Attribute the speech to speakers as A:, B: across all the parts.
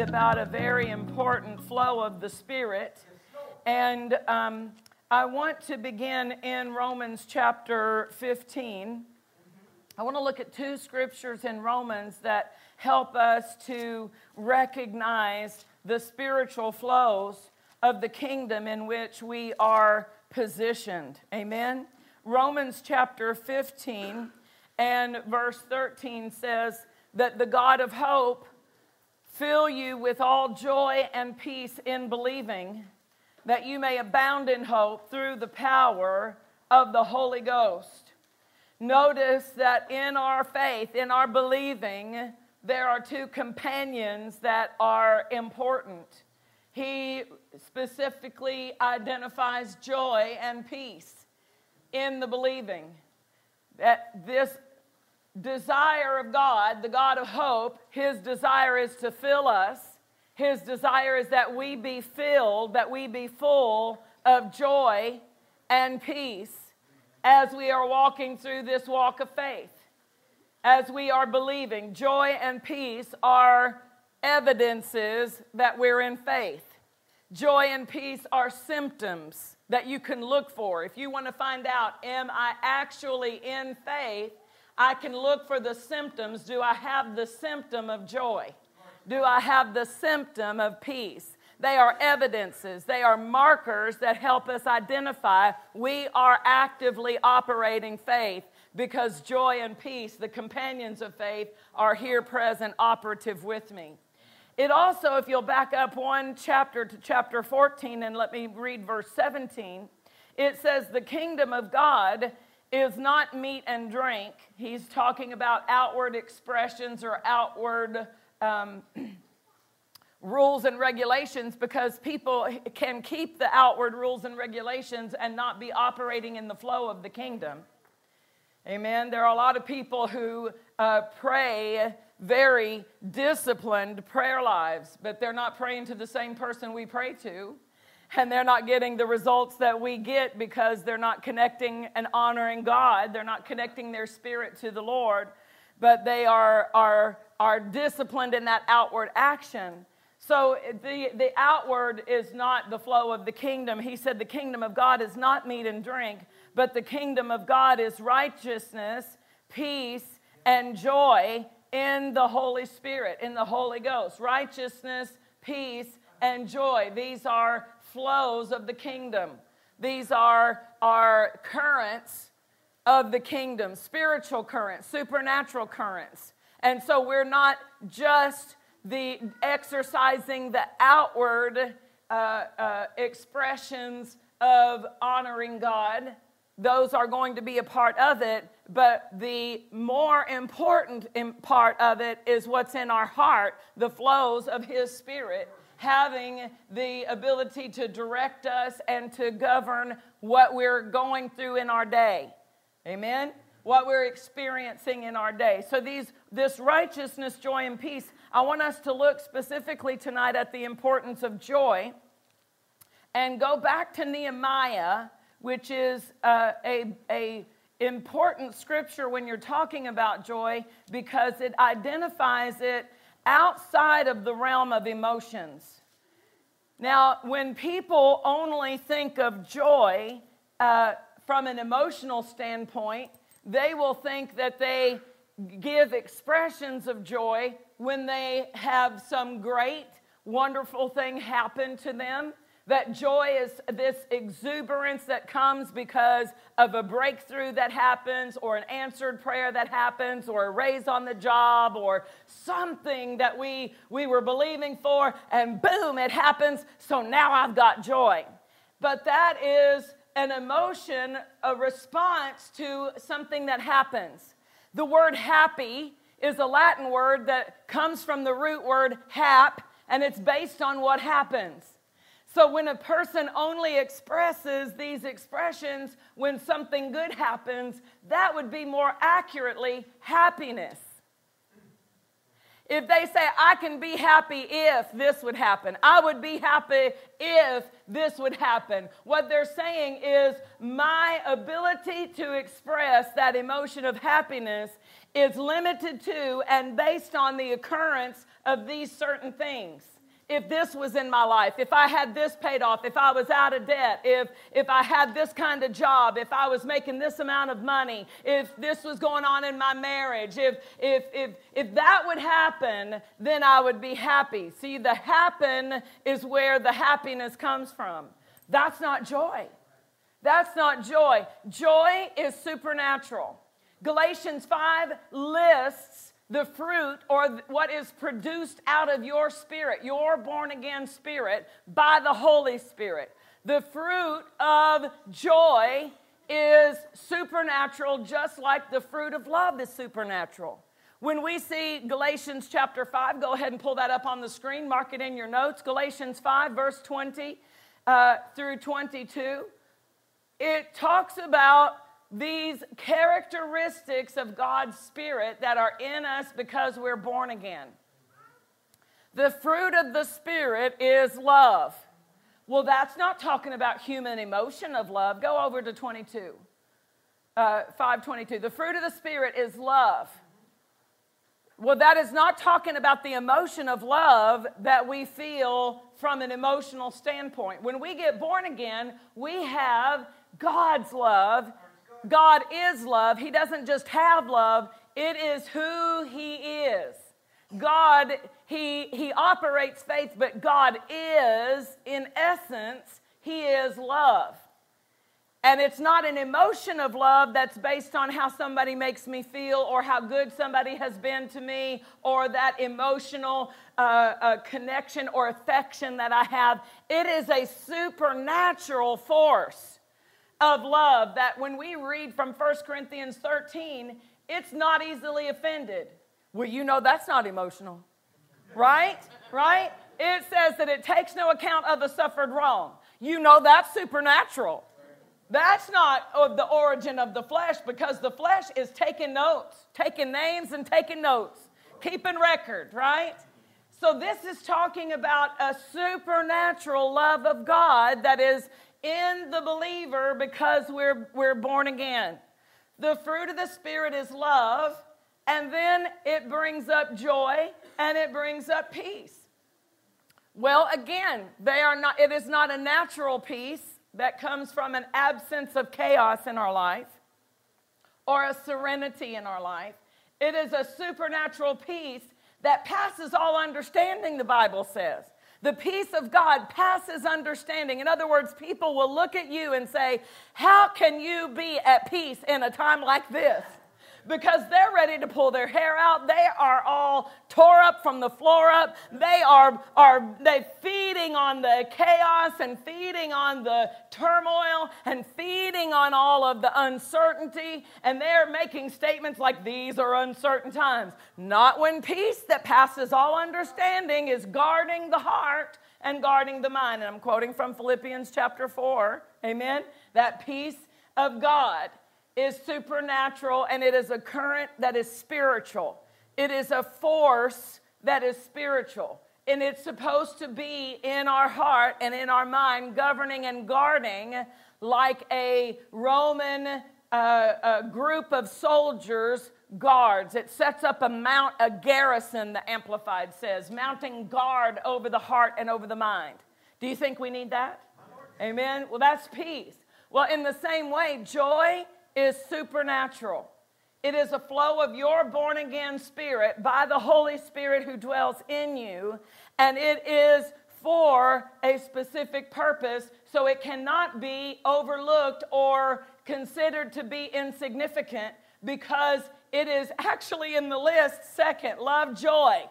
A: About a very important flow of the Spirit. And um, I want to begin in Romans chapter 15. I want to look at two scriptures in Romans that help us to recognize the spiritual flows of the kingdom in which we are positioned. Amen. Romans chapter 15 and verse 13 says that the God of hope fill you with all joy and peace in believing, that you may abound in hope through the power of the Holy Ghost. Notice that in our faith, in our believing, there are two companions that are important. He specifically identifies joy and peace in the believing. That this desire of God, the God of hope, his desire is to fill us. His desire is that we be filled, that we be full of joy and peace as we are walking through this walk of faith, as we are believing. Joy and peace are evidences that we're in faith. Joy and peace are symptoms that you can look for. If you want to find out, am I actually in faith? I can look for the symptoms. Do I have the symptom of joy? Do I have the symptom of peace? They are evidences, they are markers that help us identify we are actively operating faith because joy and peace, the companions of faith, are here present, operative with me. It also, if you'll back up one chapter to chapter 14 and let me read verse 17, it says, The kingdom of God is not meat and drink. He's talking about outward expressions or outward um, rules and regulations because people can keep the outward rules and regulations and not be operating in the flow of the kingdom. Amen. There are a lot of people who uh, pray very disciplined prayer lives, but they're not praying to the same person we pray to and they're not getting the results that we get because they're not connecting and honoring God. They're not connecting their spirit to the Lord, but they are, are, are disciplined in that outward action. So the, the outward is not the flow of the kingdom. He said the kingdom of God is not meat and drink, but the kingdom of God is righteousness, peace, and joy in the Holy Spirit, in the Holy Ghost. Righteousness, peace, and joy. These are flows of the kingdom. These are, are currents of the kingdom, spiritual currents, supernatural currents. And so we're not just the exercising the outward uh, uh, expressions of honoring God. Those are going to be a part of it, but the more important part of it is what's in our heart, the flows of His Spirit having the ability to direct us and to govern what we're going through in our day. Amen? What we're experiencing in our day. So, these, this righteousness, joy, and peace, I want us to look specifically tonight at the importance of joy and go back to Nehemiah, which is uh, a, a important scripture when you're talking about joy because it identifies it outside of the realm of emotions. Now, when people only think of joy uh, from an emotional standpoint, they will think that they give expressions of joy when they have some great, wonderful thing happen to them. That joy is this exuberance that comes because of a breakthrough that happens, or an answered prayer that happens, or a raise on the job, or something that we, we were believing for, and boom, it happens. So now I've got joy. But that is an emotion, a response to something that happens. The word happy is a Latin word that comes from the root word hap, and it's based on what happens. So when a person only expresses these expressions when something good happens, that would be more accurately happiness. If they say, I can be happy if this would happen, I would be happy if this would happen. What they're saying is, my ability to express that emotion of happiness is limited to and based on the occurrence of these certain things if this was in my life, if I had this paid off, if I was out of debt, if, if I had this kind of job, if I was making this amount of money, if this was going on in my marriage, if, if, if, if that would happen, then I would be happy. See, the happen is where the happiness comes from. That's not joy. That's not joy. Joy is supernatural. Galatians 5 lists the fruit or what is produced out of your spirit, your born again spirit, by the Holy Spirit. The fruit of joy is supernatural, just like the fruit of love is supernatural. When we see Galatians chapter 5, go ahead and pull that up on the screen, mark it in your notes. Galatians 5, verse 20 uh, through 22. It talks about these characteristics of God's Spirit that are in us because we're born again. The fruit of the Spirit is love. Well, that's not talking about human emotion of love. Go over to 22, uh, 522. The fruit of the Spirit is love. Well, that is not talking about the emotion of love that we feel from an emotional standpoint. When we get born again, we have God's love God is love. He doesn't just have love, it is who He is. God, He, he operates faith, but God is, in essence, He is love. And it's not an emotion of love that's based on how somebody makes me feel or how good somebody has been to me or that emotional uh, uh, connection or affection that I have. It is a supernatural force of love that when we read from 1 Corinthians 13, it's not easily offended. Well, you know that's not emotional, right? Right? It says that it takes no account of the suffered wrong. You know that's supernatural. That's not of the origin of the flesh because the flesh is taking notes, taking names and taking notes, keeping record, right? So, this is talking about a supernatural love of God that is in the believer because we're, we're born again. The fruit of the Spirit is love, and then it brings up joy and it brings up peace. Well, again, they are not, it is not a natural peace that comes from an absence of chaos in our life or a serenity in our life. It is a supernatural peace that passes all understanding, the Bible says. The peace of God passes understanding. In other words, people will look at you and say, How can you be at peace in a time like this? Because they're ready to pull their hair out. They are all tore up from the floor up. They are, are they feeding on the chaos and feeding on the turmoil and feeding on all of the uncertainty. And they're making statements like these are uncertain times. Not when peace that passes all understanding is guarding the heart and guarding the mind. And I'm quoting from Philippians chapter 4. Amen. That peace of God is supernatural and it is a current that is spiritual. It is a force that is spiritual. And it's supposed to be in our heart and in our mind, governing and guarding like a Roman uh, a group of soldiers guards. It sets up a mount, a garrison, the Amplified says, mounting guard over the heart and over the mind. Do you think we need that? Amen. Well, that's peace. Well, in the same way, joy is supernatural. It is a flow of your born again spirit by the Holy Spirit who dwells in you, and it is for a specific purpose, so it cannot be overlooked or considered to be insignificant because it is actually in the list second love, joy.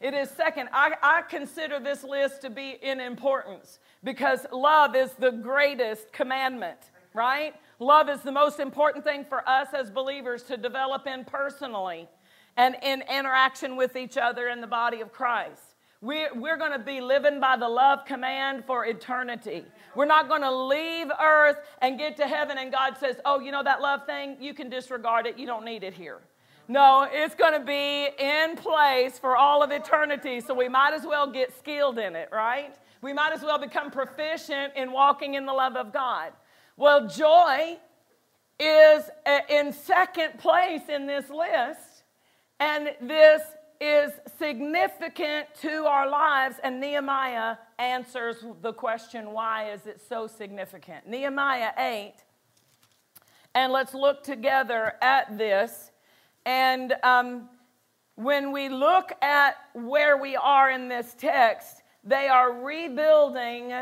A: It is second. I, I consider this list to be in importance because love is the greatest commandment, right? Love is the most important thing for us as believers to develop in personally. and in interaction with each other in the body of Christ. We're, we're going to be living by the love command for eternity. We're not going to leave earth and get to heaven, and God says, Oh, you know that love thing? You can disregard it. You don't need it here. No, it's going to be in place for all of eternity, so we might as well get skilled in it, right? We might as well become proficient in walking in the love of God. Well, joy is uh, in second place in this list, and this is significant to our lives, and Nehemiah answers the question why is it so significant? Nehemiah 8, and let's look together at this. And um, when we look at where we are in this text, they are rebuilding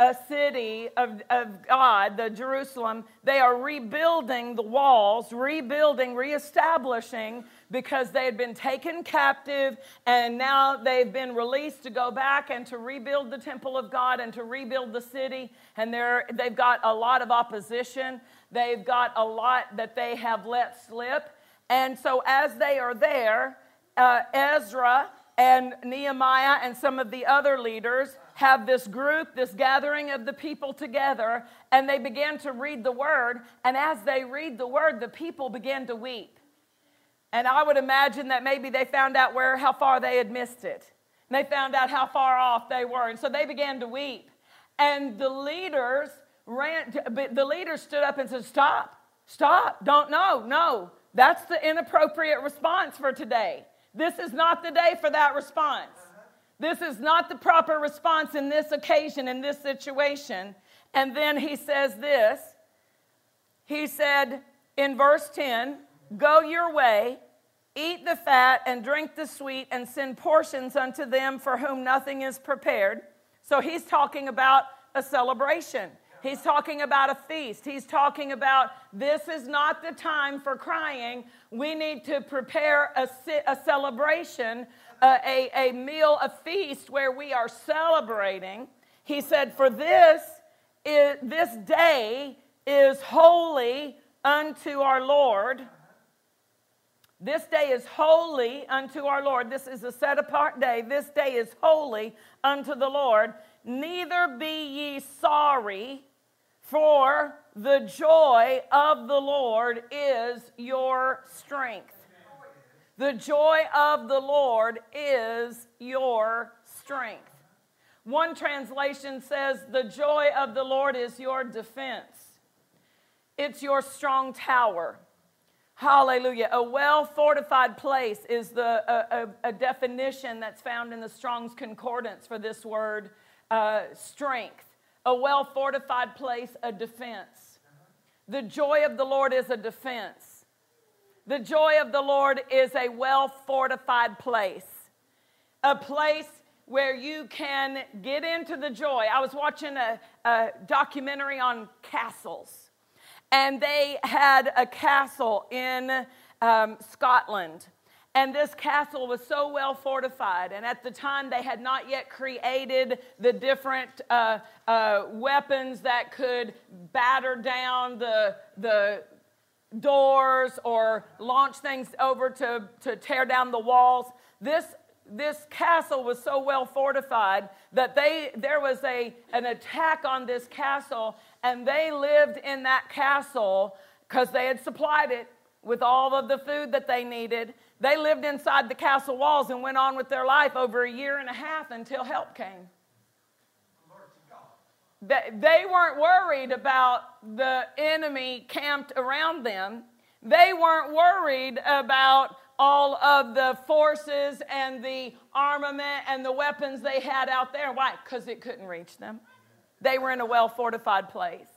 A: a city of, of God, the Jerusalem. They are rebuilding the walls, rebuilding, reestablishing because they had been taken captive and now they've been released to go back and to rebuild the temple of God and to rebuild the city. And they're, they've got a lot of opposition, they've got a lot that they have let slip. And so, as they are there, uh, Ezra and Nehemiah and some of the other leaders have this group, this gathering of the people together, and they began to read the word. And as they read the word, the people began to weep. And I would imagine that maybe they found out where, how far they had missed it. And they found out how far off they were. And so they began to weep. And the leaders ran, the leaders stood up and said, Stop, stop, don't, no, no. That's the inappropriate response for today. This is not the day for that response. This is not the proper response in this occasion, in this situation. And then he says this He said in verse 10 Go your way, eat the fat, and drink the sweet, and send portions unto them for whom nothing is prepared. So he's talking about a celebration. He's talking about a feast. He's talking about this is not the time for crying. We need to prepare a, a celebration, a, a, a meal, a feast where we are celebrating. He said, For this, is, this day is holy unto our Lord. This day is holy unto our Lord. This is a set apart day. This day is holy unto the Lord. Neither be ye sorry for the joy of the Lord is your strength. The joy of the Lord is your strength. One translation says, The joy of the Lord is your defense, it's your strong tower. Hallelujah. A well fortified place is the, a, a, a, definition that's found in the Strong's Concordance for this word uh, strength a well fortified place, a defense. The joy of the Lord is a defense. The joy of the Lord is a well fortified place, a place where you can get into the joy. I was watching a, a documentary on castles, and they had a castle in um, Scotland and this castle was so well fortified. And at the time, they had not yet created the different uh, uh, weapons that could batter down the, the doors or launch things over to, to tear down the walls. This, this castle was so well fortified that they, there was a, an attack on this castle, and they lived in that castle because they had supplied it with all of the food that they needed. They lived inside the castle walls and went on with their life over a year and a half until help came. They weren't worried about the enemy camped around them. They weren't worried about all of the forces and the armament and the weapons they had out there. Why? Because it couldn't reach them. They were in a well fortified place.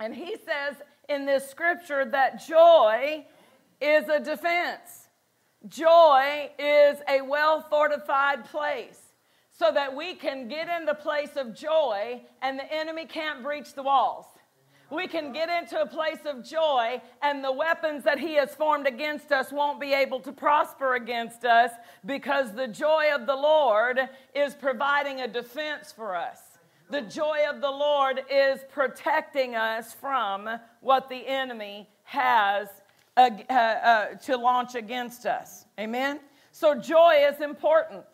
A: And he says in this scripture that joy is a defense. Joy is a well fortified place so that we can get in the place of joy and the enemy can't breach the walls. We can get into a place of joy, and the weapons that he has formed against us won't be able to prosper against us because the joy of the Lord is providing a defense for us. The joy of the Lord is protecting us from what the enemy has uh, uh, to launch against us. Amen? So, joy is important.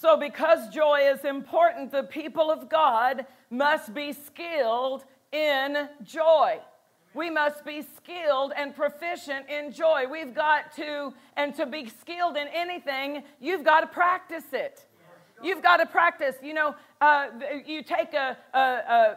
A: So, because joy is important, the people of God must be skilled in joy. We must be skilled and proficient in joy. We've got to, and to be skilled in anything, you've got to practice it. You've got to practice. You know, uh, you take a, a, a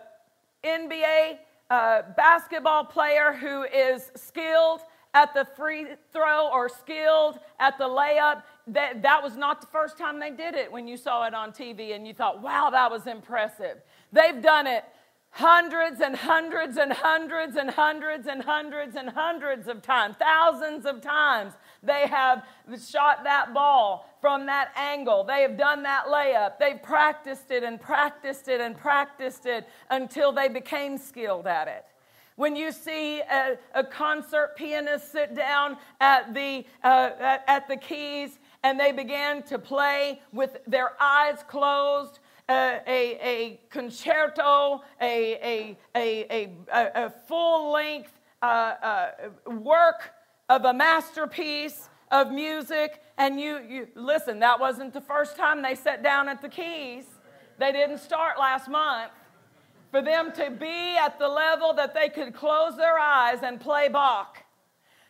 A: NBA uh, basketball player who is skilled at the free throw or skilled at the layup. That, that was not the first time they did it when you saw it on TV and you thought, wow, that was impressive. They've done it hundreds and hundreds and hundreds and hundreds and hundreds and hundreds of times, thousands of times. They have shot that ball from that angle. They have done that layup. They've practiced it and practiced it and practiced it until they became skilled at it. When you see a, a concert pianist sit down at the, uh, at, at the keys and they began to play with their eyes closed, a, a, concerto, a, a, a, a full length uh, uh, work of a masterpiece of music. And you, you listen, that wasn't the first time they sat down at the keys. They didn't start last month. For them to be at the level that they could close their eyes and play Bach,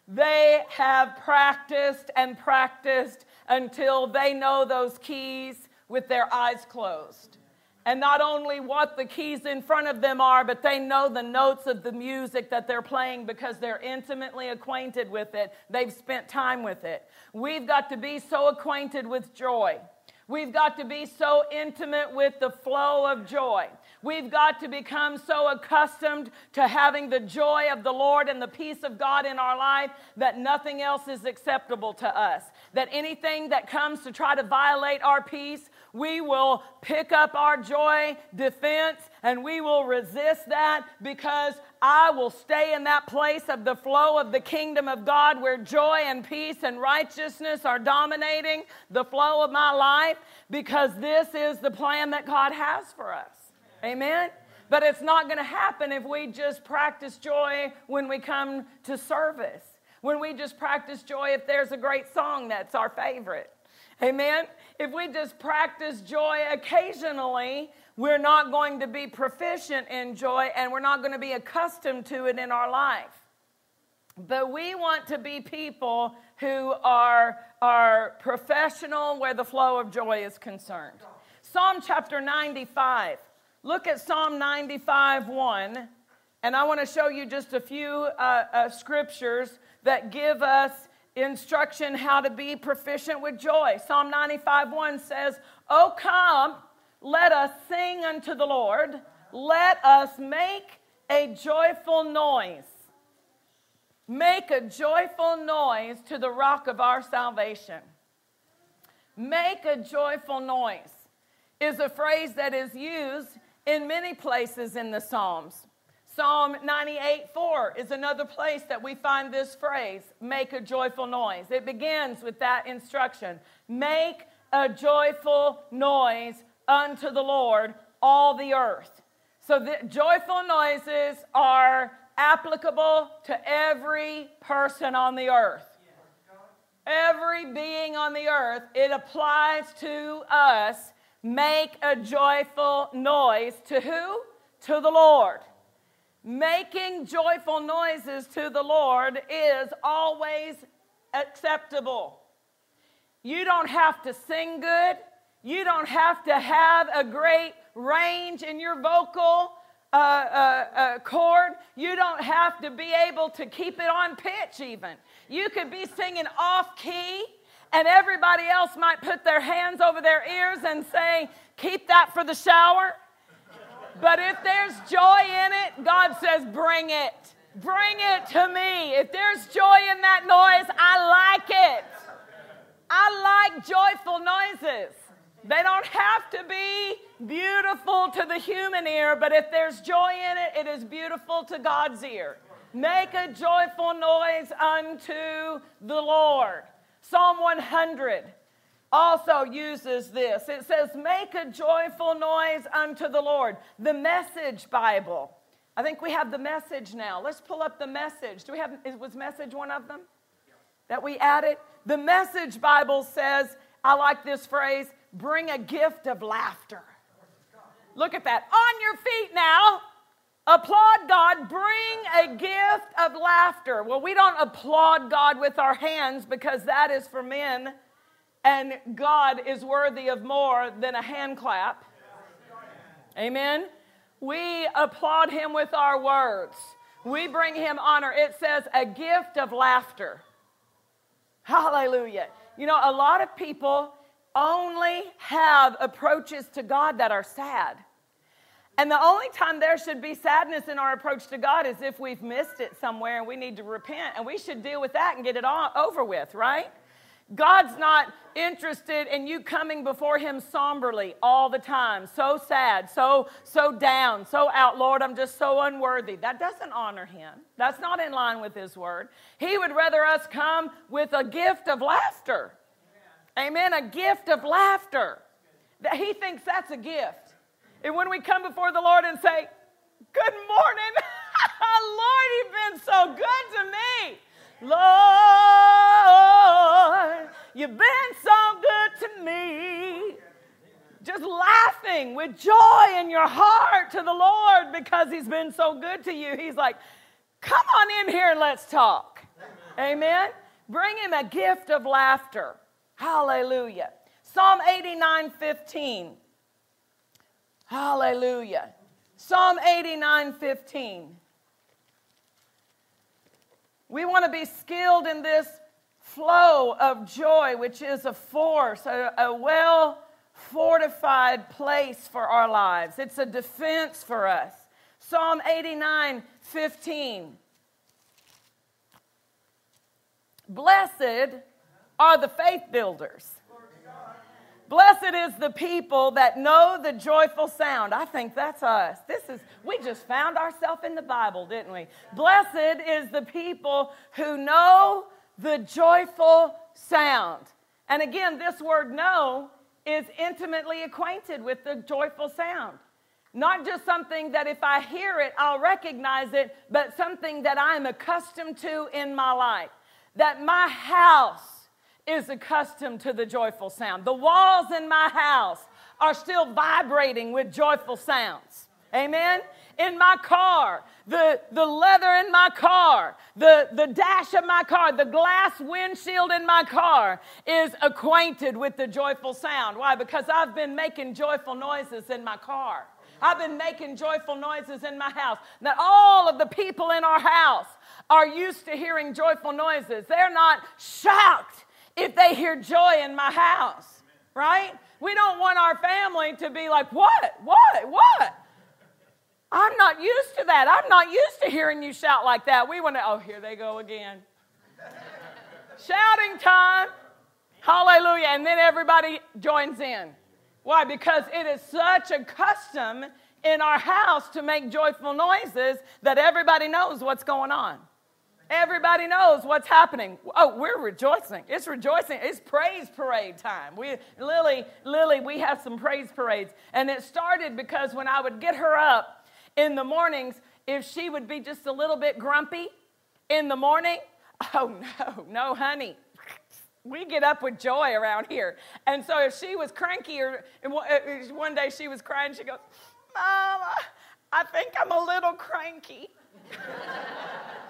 A: they have practiced and practiced until they know those keys with their eyes closed. And not only what the keys in front of them are, but they know the notes of the music that they're playing because they're intimately acquainted with it. They've spent time with it. We've got to be so acquainted with joy. We've got to be so intimate with the flow of joy. We've got to become so accustomed to having the joy of the Lord and the peace of God in our life that nothing else is acceptable to us. That anything that comes to try to violate our peace, we will pick up our joy defense and we will resist that because I will stay in that place of the flow of the kingdom of God where joy and peace and righteousness are dominating the flow of my life because this is the plan that God has for us. Amen? But it's not going to happen if we just practice joy when we come to service. When we just practice joy if there's a great song that's our favorite. Amen? If we just practice joy occasionally, we're not going to be proficient in joy and we're not going to be accustomed to it in our life. But we want to be people who are, are professional where the flow of joy is concerned. Psalm chapter 95. Look at Psalm 95 1. And I want to show you just a few uh, uh, scriptures that give us instruction how to be proficient with joy. Psalm 95 1 says, Oh, come, let us sing unto the Lord, let us make a joyful noise. Make a joyful noise to the rock of our salvation. Make a joyful noise is a phrase that is used in many places in the Psalms. Psalm 98 4 is another place that we find this phrase, make a joyful noise. It begins with that instruction make a joyful noise unto the Lord, all the earth. So the joyful noises are applicable to every person on the earth. Every being on the earth, it applies to us. Make a joyful noise to who? To the Lord. Making joyful noises to the Lord is always acceptable. You don't have to sing good. You don't have to have a great range in your vocal uh, uh, uh, cord. You don't have to be able to keep it on pitch, even. You could be singing off key, and everybody else might put their hands over their ears and say, Keep that for the shower. But if there's joy in it, God says, Bring it. Bring it to me. If there's joy in that noise, I like it. I like joyful noises. They don't have to be beautiful to the human ear, but if there's joy in it, it is beautiful to God's ear. Make a joyful noise unto the Lord. Psalm 100 also uses this. It says, Make a joyful noise unto the Lord. The Message Bible I think we have the message now. Let's pull up the message. Do we have, was message one of them that we added? The message Bible says, I like this phrase, bring a gift of laughter. Look at that. On your feet now. Applaud God, bring a gift of laughter. Well, we don't applaud God with our hands because that is for men, and God is worthy of more than a hand clap. Amen. We applaud Him with our words, we bring Him honor. It says a gift of laughter. Hallelujah. You know, a lot of people only have approaches to God that are sad. And the only time there should be sadness in our approach to God is if we've missed it somewhere and we need to repent. And we should deal with that and get it all over with, right? God's not interested in you coming before him somberly all the time, so sad, so so down, so out, Lord, I'm just so unworthy. That doesn't honor him. That's not in line with his word. He would rather us come with a gift of laughter. Amen, a gift of laughter. That he thinks that's a gift. And when we come before the Lord and say, Good morning, Lord, you've been so good to me. Lord, you've been so good to me. Just laughing with joy in your heart to the Lord because He's been so good to you. He's like, Come on in here and let's talk. Amen. Amen. Bring Him a gift of laughter. Hallelujah. Psalm 89 15. Hallelujah. Psalm 89 15. We want to be skilled in this flow of joy, which is a force, a, a well fortified place for our lives. It's a defense for us. Psalm 89 15. Blessed are the faith builders Blessed is the people that know the joyful sound. I think that's us. This is, we just found ourselves in the Bible, didn't we? Blessed is the people who know the joyful sound. And again, this word know is intimately acquainted with the joyful sound. Not just something that if I hear it, I'll recognize it, but something that I'm accustomed to in my life. That my house is accustomed to the joyful sound. The walls in my house are still vibrating with joyful sounds. Amen? In my car, the, the leather in my car, the, the dash of my car, the glass windshield in my car is acquainted with the joyful sound. Why? Because I've been making joyful noises in my car. I've been making joyful noises in my house. That all of the people in our house are used to hearing joyful noises. They're not shocked if they hear joy in my house, right? We don't want our family to be like, what, what, what? I'm not used to that. I'm not used to hearing you shout like that. We want to, oh, here they go again. Shouting time. Hallelujah. And then everybody joins in. Why? Because it is such a custom in our house to make joyful noises that everybody knows what's going on. Everybody knows what's happening. Oh, we're rejoicing. It's rejoicing. It's praise parade time. We Lily, Lily, we have some praise parades. And it started because when I would get her up in the mornings, if she would be just a little bit grumpy in the morning, oh no, no, honey. We get up with joy around here. And so if she was cranky or uh, one day she was crying, she goes, Mama, I think I'm a little cranky.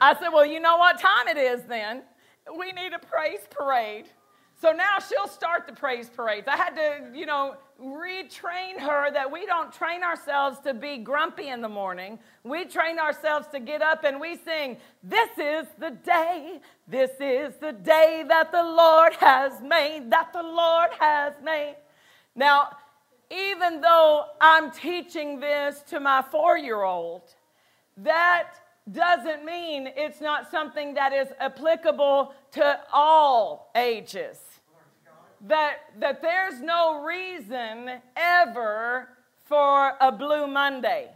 A: I said, Well, you know what time it is then? We need a praise parade. So now she'll start the praise parades. I had to, you know, retrain her that we don't train ourselves to be grumpy in the morning. We train ourselves to get up and we sing, This is the day, this is the day that the Lord has made, that the Lord has made. Now, even though I'm teaching this to my four year old, that doesn't mean it's not something that is applicable to all ages. That, that there's no reason ever for a blue Monday.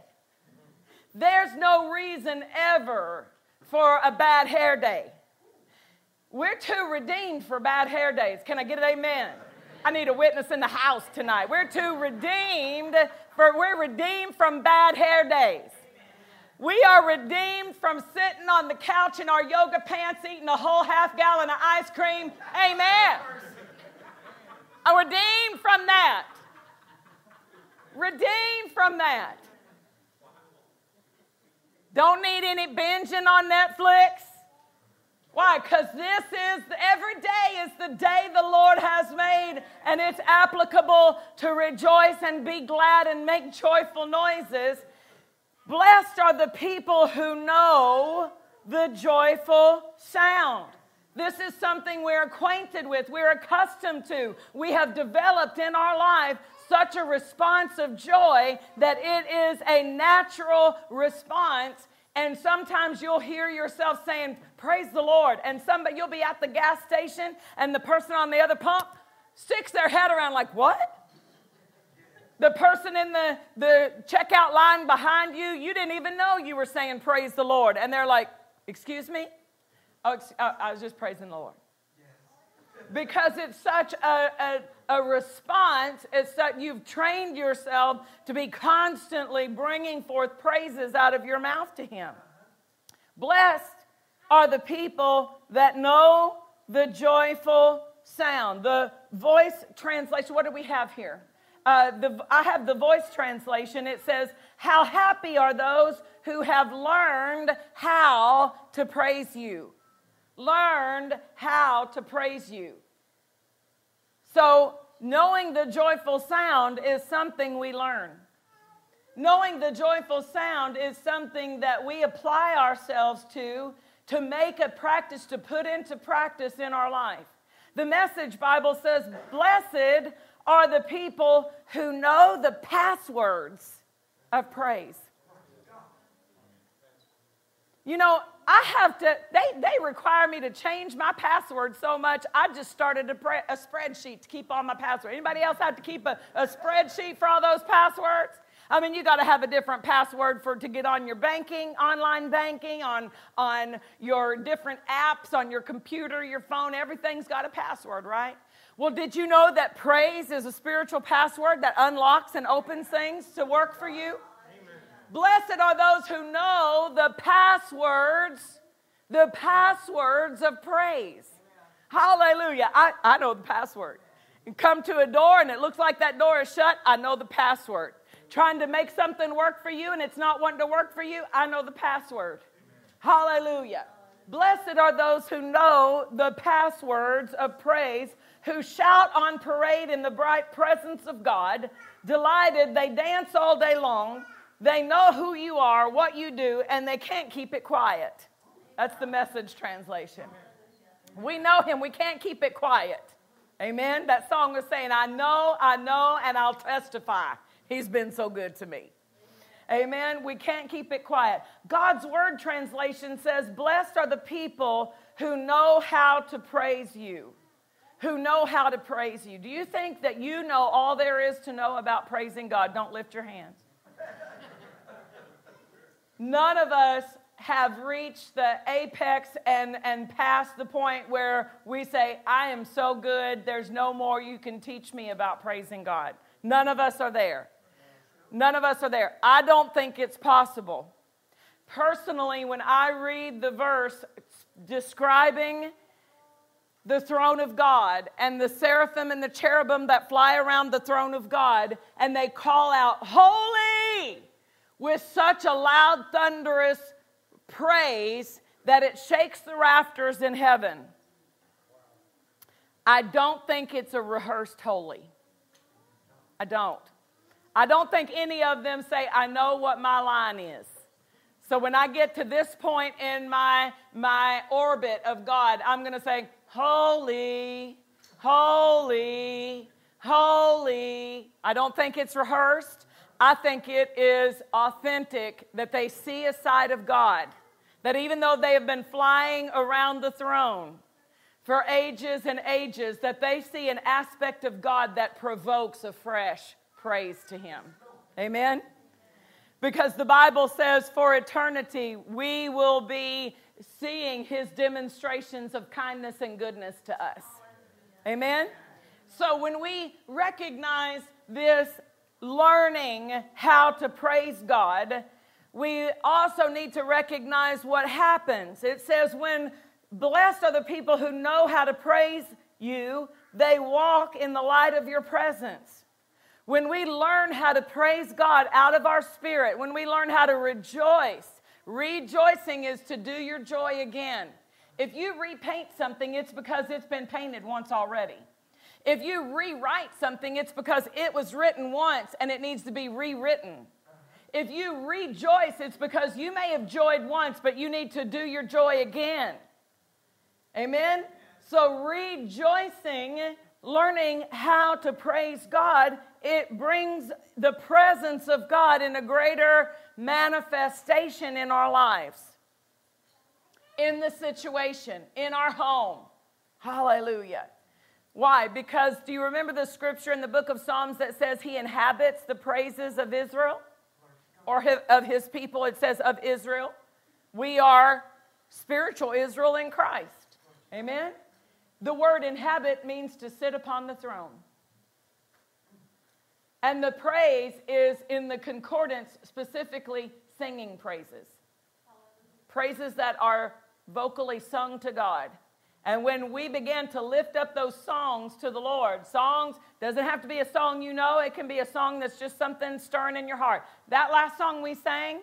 A: There's no reason ever for a bad hair day. We're too redeemed for bad hair days. Can I get an amen? I need a witness in the house tonight. We're too redeemed For we're redeemed from bad hair days. We are redeemed from sitting on the couch in our yoga pants eating a whole half gallon of ice cream. Amen. I'm redeemed from that. Redeemed from that. Don't need any binging on Netflix. Why? Because this is, every day is the day the Lord has made, and it's applicable to rejoice and be glad and make joyful noises. Blessed are the people who know the joyful sound. This is something we're acquainted with, we're accustomed to. We have developed in our life such a response of joy that it is a natural response. And sometimes you'll hear yourself saying, Praise the Lord. And somebody, you'll be at the gas station, and the person on the other pump sticks their head around, like, What? The person in the, the checkout line behind you, you didn't even know you were saying, Praise the Lord. And they're like, Excuse me? Oh, uh, I was just praising the Lord. Because it's such a, a, a response, it's that you've trained yourself to be constantly bringing forth praises out of your mouth to Him. Uh-huh. Blessed are the people that know the joyful sound. The voice translation, what do we have here? Uh, the, I have the voice translation. It says, How happy are those who have learned how to praise you. Learned how to praise you. So, knowing the joyful sound is something we learn. Knowing the joyful sound is something that we apply ourselves to to make a practice, to put into practice in our life. The message Bible says, Blessed are the people who know the passwords of praise. You know, I have to, they, they require me to change my password so much, I just started a, pre, a spreadsheet to keep all my passwords. Anybody else have to keep a, a spreadsheet for all those passwords? I mean, you got to have a different password for to get on your banking, online banking, on, on your different apps, on your computer, your phone. Everything's got a password, right? Well, did you know that praise is a spiritual password that unlocks and opens things to work for you? Amen. Blessed are those who know the passwords, the passwords of praise. Hallelujah. I, I know the password. You come to a door and it looks like that door is shut, I know the password. Trying to make something work for you and it's not wanting to work for you, I know the password. Amen. Hallelujah. Blessed are those who know the passwords of praise who shout on parade in the bright presence of God. Delighted, they dance all day long. They know who you are, what you do, and they can't keep it quiet. That's the message translation. We know him, we can't keep it quiet. Amen. That song was saying, I know, I know, and I'll testify. He's been so good to me. Amen. We can't keep it quiet. God's word translation says, Blessed are the people who know how to praise you who know how to praise you. Do you think that you know all there is to know about praising God? Don't lift your hands. None of us have reached the apex and, and past the point where we say, I am so good, there's no more you can teach me about praising God. None of us are there. None of us are there. I don't think it's possible. Personally, when I read the verse describing the throne of God and the seraphim and the cherubim that fly around the throne of God, and they call out, Holy! with such a loud, thunderous praise that it shakes the rafters in heaven. I don't think it's a rehearsed holy. I don't. I don't think any of them say, I know what my line is. So when I get to this point in my, my orbit of God, I'm going to say, Holy, holy, holy. I don't think it's rehearsed. I think it is authentic that they see a side of God. That even though they have been flying around the throne for ages and ages, that they see an aspect of God that provokes a fresh praise to Him. Amen? Because the Bible says for eternity, we will be seeing his demonstrations of kindness and goodness to us. Amen? So when we recognize this learning how to praise God, we also need to recognize what happens. It says, When blessed are the people who know how to praise you, they walk in the light of your presence. When we learn how to praise God out of our spirit, when we learn how to rejoice, rejoicing is to do your joy again. If you repaint something, it's because it's been painted once already. If you rewrite something, it's because it was written once and it needs to be rewritten. If you rejoice, it's because you may have joyed once, but you need to do your joy again. Amen? So, rejoicing, learning how to praise God, it brings the presence of God in a greater manifestation in our lives, in the situation, in our home. Hallelujah. Why? Because do you remember the scripture in the book of Psalms that says he inhabits the praises of Israel? Or of his people, it says of Israel. We are spiritual Israel in Christ. Amen? The word inhabit means to sit upon the throne. And the praise is in the concordance, specifically singing praises. Praises that are vocally sung to God. And when we begin to lift up those songs to the Lord, songs doesn't have to be a song you know, it can be a song that's just something stirring in your heart. That last song we sang,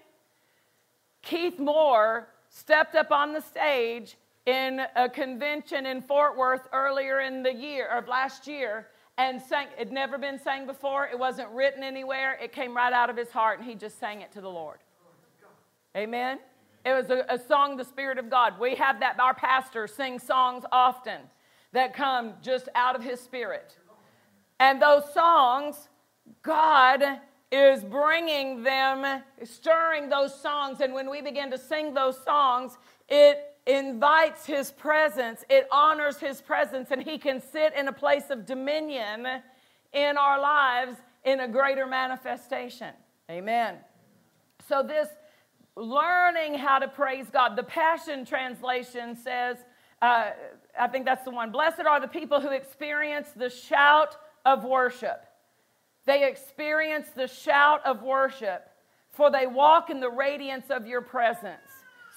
A: Keith Moore stepped up on the stage in a convention in Fort Worth earlier in the year of last year and sang it never been sang before it wasn't written anywhere it came right out of his heart and he just sang it to the lord amen it was a, a song, The Spirit of God. We have that, our pastor sings songs often that come just out of his spirit. And those songs, God is bringing them, stirring those songs. And when we begin to sing those songs, it invites his presence, it honors his presence, and he can sit in a place of dominion in our lives in a greater manifestation. Amen. So, this learning how to praise God. The Passion Translation says, uh, I think that's the one. Blessed are the people who experience the shout of worship. They experience the shout of worship, for they walk in the radiance of your presence.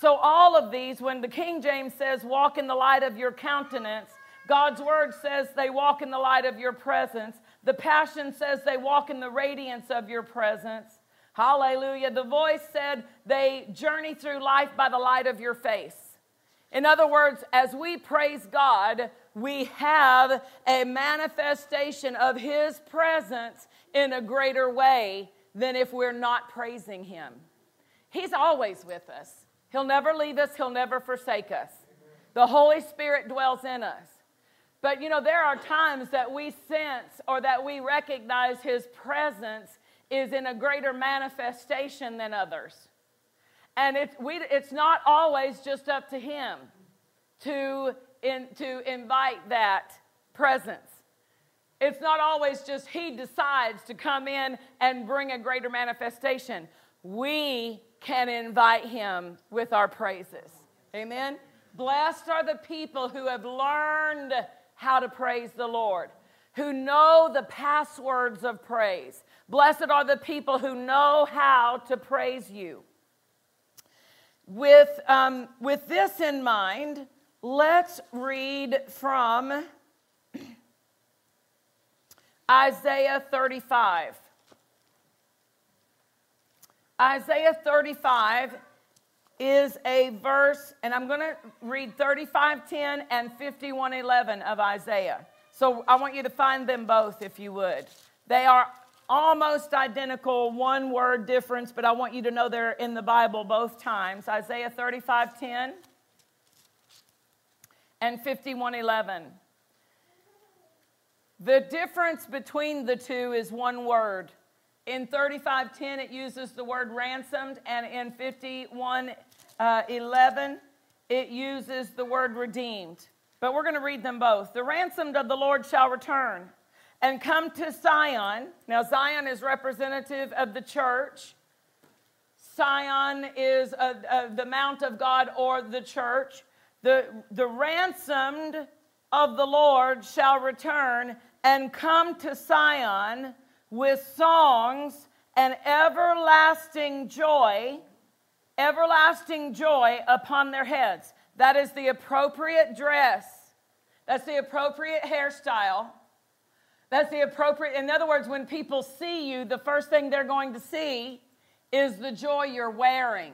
A: So, all of these, when the King James says, walk in the light of your countenance, God's word says they walk in the light of your presence. The Passion says they walk in the radiance of your presence. Hallelujah. The voice said they journey through life by the light of your face. In other words, as we praise God, we have a manifestation of His presence in a greater way than if we're not praising Him. He's always with us. He'll never leave us, He'll never forsake us. The Holy Spirit dwells in us. But you know, there are times that we sense or that we recognize His presence is in a greater manifestation than others. And it's, we, it's not always just up to Him to, in, to invite that presence. It's not always just He decides to come in and bring a greater manifestation. We can invite Him with our praises. Amen? Blessed are the people who have learned how to praise the Lord, who know the passwords of praise. Blessed are the people who know how to praise you. With, um, with this in mind, let's read from Isaiah 35. Isaiah 35 is a verse, and I'm going to read 35:10 and 51:11 of Isaiah. So I want you to find them both if you would. They are almost identical, one word difference, but I want you to know they're in the Bible both times Isaiah 35 10 and 51 11. The difference between the two is one word. In 35:10 it uses the word ransomed and in 51:11 uh, it uses the word redeemed. But we're going to read them both. The ransomed of the Lord shall return and come to Zion. Now, Zion is representative of the church. Zion is a, a, the Mount of God or the church. The, the ransomed of the Lord shall return and come to Zion, with songs and everlasting joy, everlasting joy upon their heads. That is the appropriate dress. That's the appropriate hairstyle. That's the appropriate, in other words, when people see you, the first thing they're going to see is the joy you're wearing.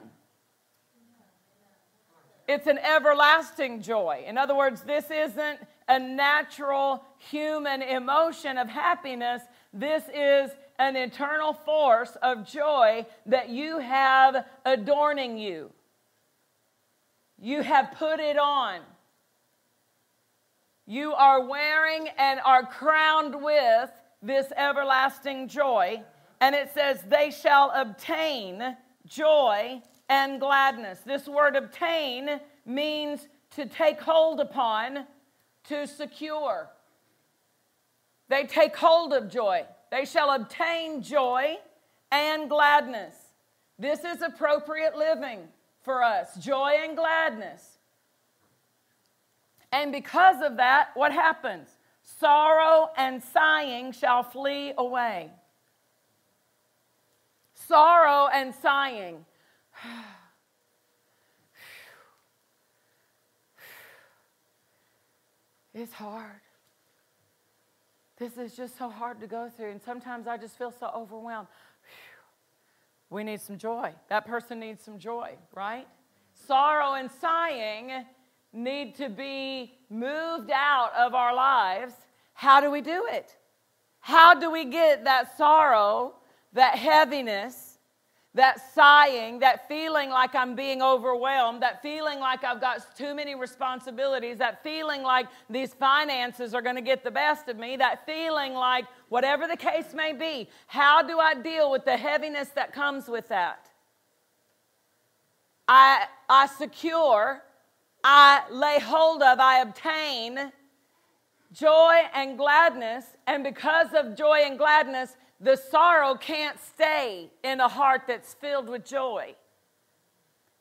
A: It's an everlasting joy. In other words, this isn't a natural human emotion of happiness. This is an eternal force of joy that you have adorning you. You have put it on. You are wearing and are crowned with this everlasting joy. And it says, they shall obtain joy and gladness. This word obtain means to take hold upon, to secure. They take hold of joy. They shall obtain joy and gladness. This is appropriate living for us joy and gladness. And because of that, what happens? Sorrow and sighing shall flee away. Sorrow and sighing. It's hard. This is just so hard to go through, and sometimes I just feel so overwhelmed. We need some joy. That person needs some joy, right? Sorrow and sighing need to be moved out of our lives. How do we do it? How do we get that sorrow, that heaviness, that sighing, that feeling like I'm being overwhelmed, that feeling like I've got too many responsibilities, that feeling like these finances are going to get the best of me, that feeling like whatever the case may be, how do I deal with the heaviness that comes with that? I, I secure, I lay hold of, I obtain joy and gladness, and because of joy and gladness, the sorrow can't stay in a heart that's filled with joy.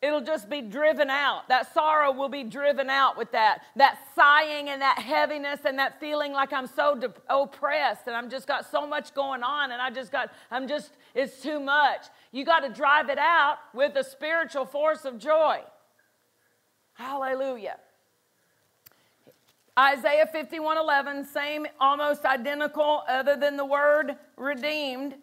A: It'll just be driven out. That sorrow will be driven out with that. That sighing and that heaviness and that feeling like I'm so de- oppressed and I'm just got so much going on and I just got, I'm just, it's too much. You got to drive it out with the spiritual force of joy. Hallelujah. Isaiah 51 11, same, almost identical, other than the word redeemed,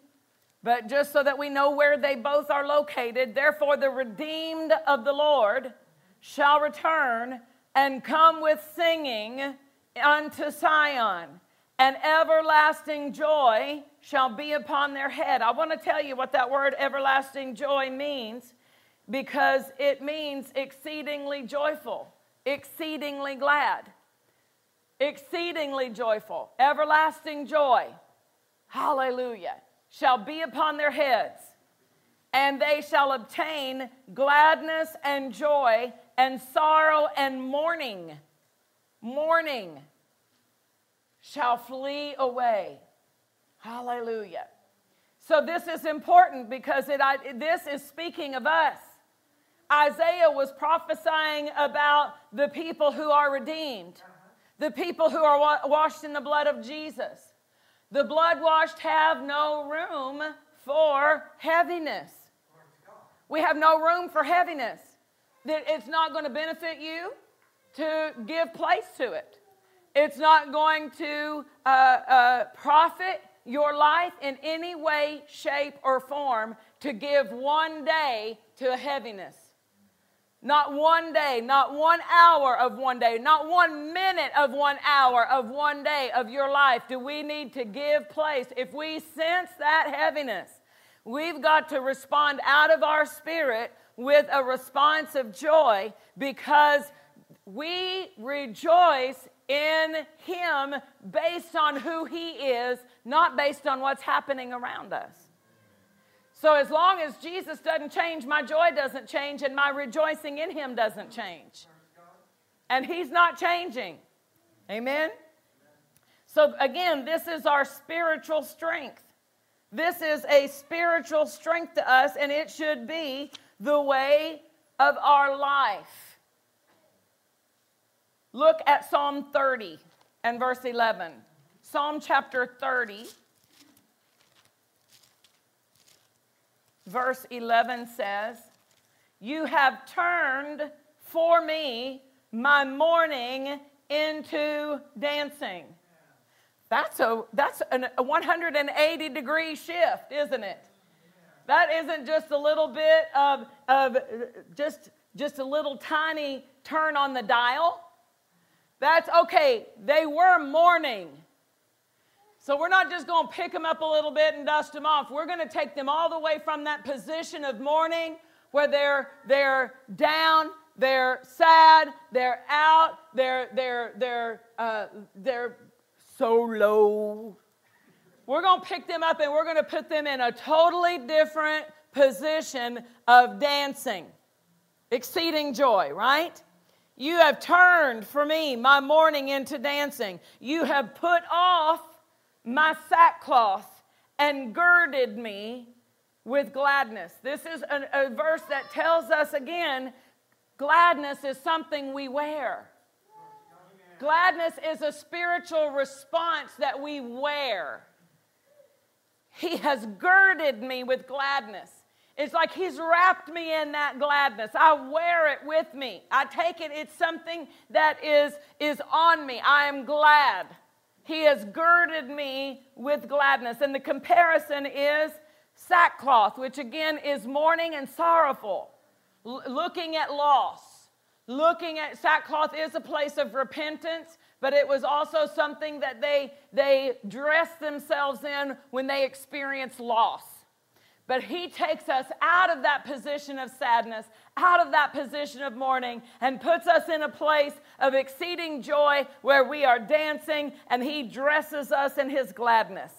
A: but just so that we know where they both are located. Therefore, the redeemed of the Lord shall return and come with singing unto Zion, and everlasting joy shall be upon their head. I want to tell you what that word everlasting joy means because it means exceedingly joyful, exceedingly glad exceedingly joyful, everlasting joy, hallelujah, shall be upon their heads, and they shall obtain gladness and joy, and sorrow and mourning, mourning shall flee away. Hallelujah. So, this is important because it, this is speaking of us. Isaiah was prophesying about the people who are redeemed the people who are wa- washed in the blood of Jesus. The blood washed have no room for heaviness. We have no room for heaviness. That it's not going to benefit you to give place to it. It's not going to uh, uh, profit your life in any way, shape, or form to give one day to a heaviness. Not one day, not one hour of one day, not one minute of one hour of one day of your life do we need to give place. If we sense that heaviness, we've got to respond out of our spirit with a response of joy because we rejoice in Him based on who He is, not based on what's happening around us. So as long as Jesus doesn't change, my joy doesn't change, and my rejoicing in Him doesn't change. And He's not changing. Amen? So again, this is our spiritual strength. This is a spiritual strength to us, and it should be the way of our life. Look at Psalm 30 and verse 11. Psalm chapter 30 verse 11 says, You have turned for me my mourning into dancing. That's a, that's a 180 degree shift, isn't it? That isn't just a little bit of, of just, just a little tiny turn on the dial. That's okay, they were mourning. So we're not just going to pick them up a little bit and dust them off. We're going to take them all the way from that position of mourning where they're, they're down, they're sad, they're out, they're, they're, they're, uh, they're so low. We're going to pick them up and we're going to put them in a totally different position of dancing, exceeding joy, right? You have turned for me my mourning into dancing. You have put off my sackcloth and girded me with gladness. This is a, verse that tells us again gladness is something we wear. Gladness is a spiritual response that we wear. He has girded me with gladness. It's like He's wrapped me in that gladness. I wear it with me. I take it, it's something that is, is on me. I am glad. He has girded me with gladness. And the comparison is sackcloth, which again is mourning and sorrowful, L- looking at loss. Looking at sackcloth is a place of repentance, but it was also something that they, they dressed themselves in when they experienced loss. But he takes us out of that position of sadness, out of that position of mourning, and puts us in a place of exceeding joy where we are dancing, and he dresses us in his gladness.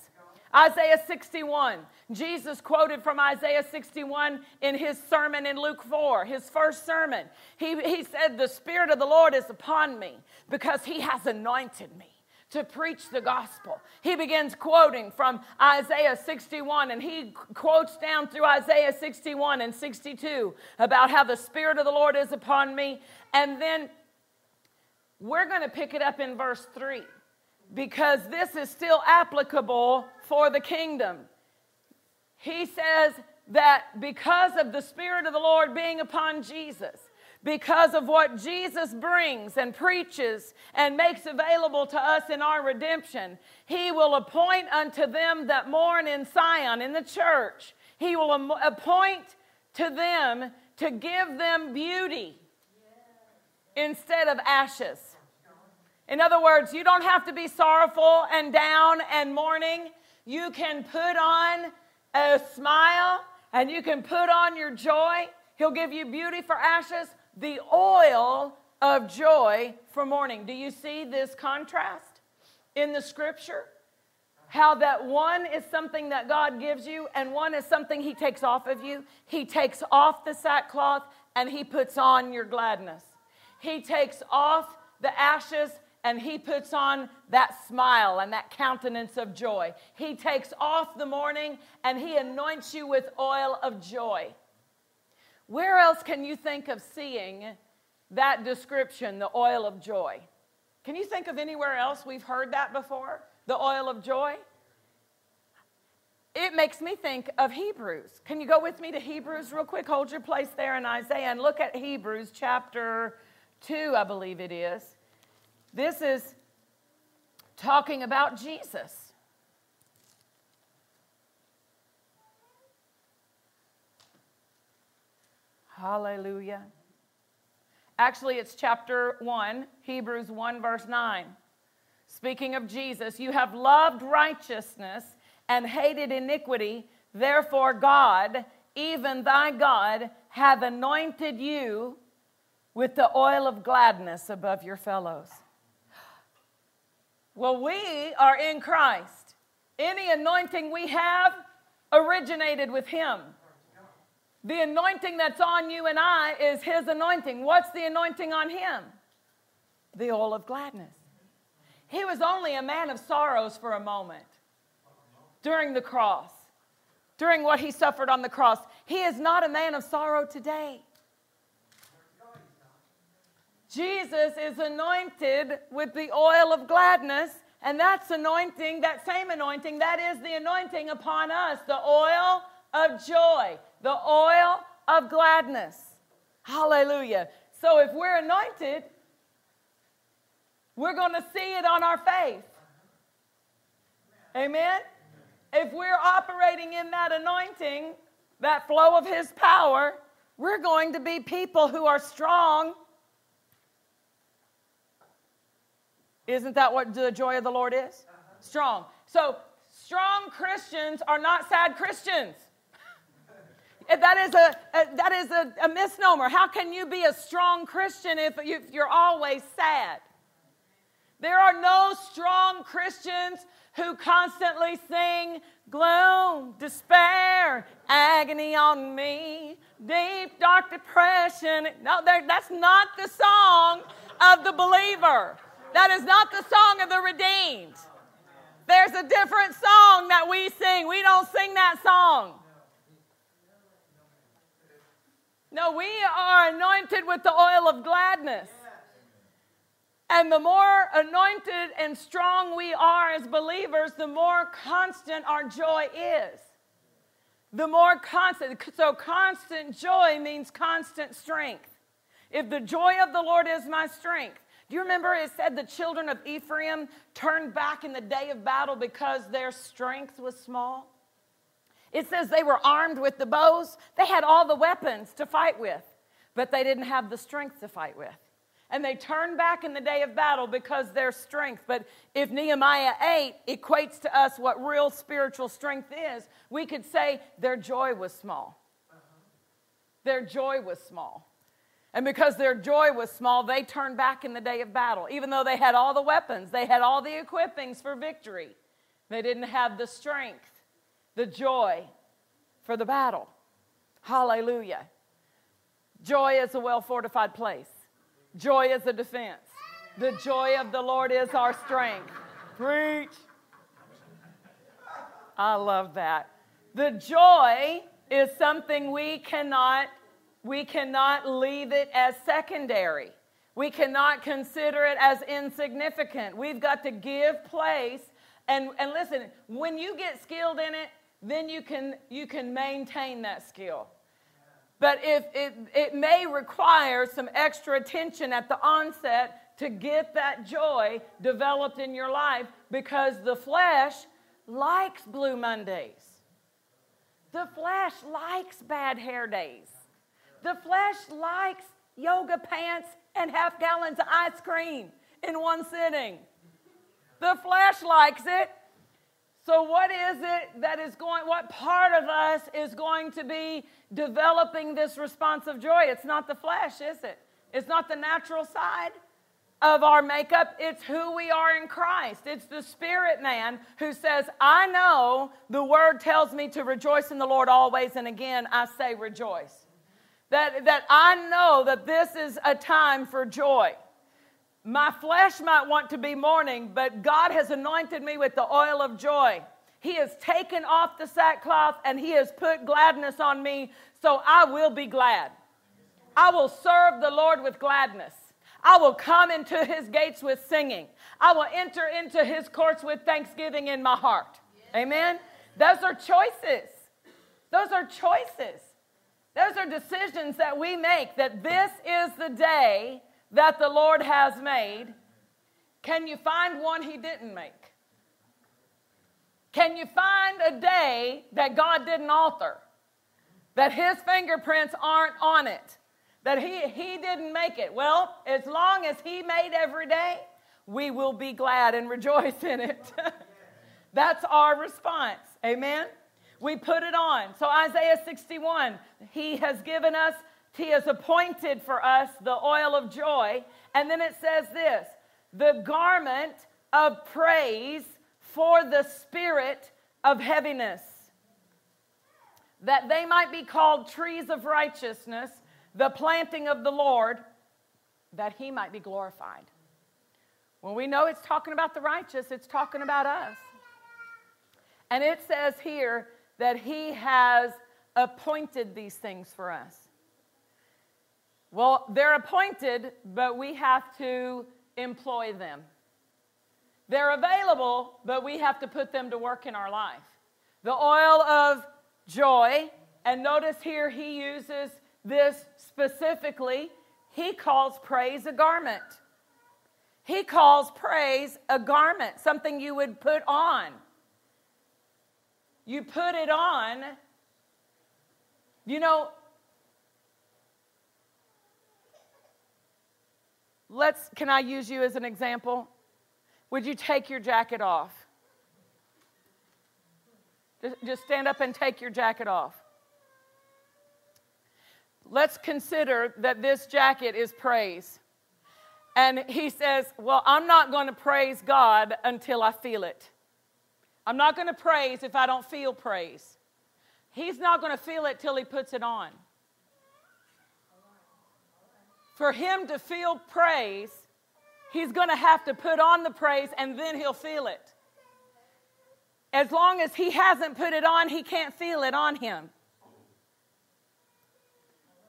A: Isaiah 61. Jesus quoted from Isaiah 61 in his sermon in Luke 4, his first sermon. He, he said, The Spirit of the Lord is upon me because he has anointed me to preach the gospel. He begins quoting from Isaiah 61 and he quotes down through Isaiah 61 and 62 about how the Spirit of the Lord is upon me. And then we're going to pick it up in verse 3 because this is still applicable for the kingdom. He says that because of the Spirit of the Lord being upon Jesus, because of what Jesus brings and preaches and makes available to us in our redemption, He will appoint unto them that mourn in Sion, in the church, He will appoint to them to give them beauty instead of ashes. In other words, you don't have to be sorrowful and down and mourning. You can put on a smile and you can put on your joy. He'll give you beauty for ashes, the oil of joy for mourning. Do you see this contrast in the scripture? How that one is something that God gives you and one is something He takes off of you. He takes off the sackcloth and He puts on your gladness. He takes off the ashes and he puts on that smile and that countenance of joy. He takes off the mourning and he anoints you with oil of joy. Where else can you think of seeing that description, the oil of joy? Can you think of anywhere else we've heard that before? The oil of joy? It makes me think of Hebrews. Can you go with me to Hebrews real quick? Hold your place there in Isaiah and look at Hebrews chapter 2, I believe it is. This is talking about Jesus. Hallelujah. Actually, it's chapter 1, Hebrews 1, verse 9. Speaking of Jesus, you have loved righteousness and hated iniquity. Therefore, God, even thy God, hath anointed you with the oil of gladness above your fellows. Well, we are in Christ. Any anointing we have originated with Him. The anointing that's on you and I is His anointing. What's the anointing on Him? The oil of gladness. He was only a man of sorrows for a moment during the cross, during what He suffered on the cross. He is not a man of sorrow today. Jesus is anointed with the oil of gladness, and that's anointing, that same anointing, that is the anointing upon us, the oil of joy. The oil of gladness. Hallelujah. So if we're anointed, we're going to see it on our faith. Amen? If we're operating in that anointing, that flow of His power, we're going to be people who are strong. Isn't that what the joy of the Lord is? Strong. So, strong Christians are not sad Christians. That is a, a that is a, a, misnomer. How can you be a strong Christian if, you, if you're always sad? There are no strong Christians who constantly sing gloom, despair, agony on me, deep, dark depression. No, that's not the song of the believer. That is not the song of the redeemed. There's a different song that we sing. We don't sing that song. No, we are anointed with the oil of gladness. And the more anointed and strong we are as believers, the more constant our joy is. The more constant. So, constant joy means constant strength. If the joy of the Lord is my strength, do you remember it said the children of Ephraim turned back in the day of battle because their strength was small? It says they were armed with the bows. They had all the weapons to fight with, but they didn't have the strength to fight with. And they turned back in the day of battle because their strength. But if Nehemiah 8 equates to us what real spiritual strength is, we could say their joy was small. Their joy was small. And because their joy was small, they turned back in the day of battle. Even though they had all the weapons, they had all the equippings for victory, they didn't have the strength, the joy for the battle. Hallelujah. Joy is a well fortified place, joy is a defense. The joy of the Lord is our strength. Preach. I love that. The joy is something we cannot we cannot leave it as secondary. We cannot consider it as insignificant. We've got to give place. And, and listen, when you get skilled in it, then you can, you can maintain that skill. But if it, it may require some extra attention at the onset to get that joy developed in your life because the flesh likes Blue Mondays. The flesh likes bad hair days. The flesh likes yoga pants and half gallons of ice cream in one sitting. The flesh likes it. So, what is it that is going, what part of us is going to be developing this response of joy? It's not the flesh, is it? It's not the natural side of our makeup. It's who we are in Christ. It's the spirit man who says, I know the word tells me to rejoice in the Lord always, and again, I say rejoice. That, that I know that this is a time for joy. My flesh might want to be mourning, but God has anointed me with the oil of joy. He has taken off the sackcloth and He has put gladness on me, so I will be glad. I will serve the Lord with gladness. I will come into His gates with singing. I will enter into His courts with thanksgiving in my heart. Amen? Those are choices. Those are choices. Those are decisions that we make that this is the day that the Lord has made. Can you find one He didn't make? Can you find a day that God didn't alter? That His fingerprints aren't on it? That He, he didn't make it? Well, as long as He made every day, we will be glad and rejoice in it. That's our response. Amen? we put it on. So, Isaiah 61, he has given us, he has appointed for us the oil of joy. And then it says this the garment of praise for the spirit of heaviness, that they might be called trees of righteousness, the planting of the Lord, that he might be glorified. When we know it's talking about the righteous, it's talking about us. And it says here, that He has appointed these things for us. Well, they're appointed, but we have to employ them. They're available, but we have to put them to work in our life. The oil of joy And notice here he uses this specifically. He calls praise a garment. He calls praise a garment, something you would put on. You put it on. You know, let's, can I use you as an example? Would you take your jacket off? Just, stand up and take your jacket off. Let's consider that this jacket is praise. And he says, Well, I'm not going to praise God until I feel it. I'm not going to praise if I don't feel praise. He's not going to feel it till he puts it on. For him to feel praise, he's going to have to put on the praise and then he'll feel it. As long as he hasn't put it on, he can't feel it on him.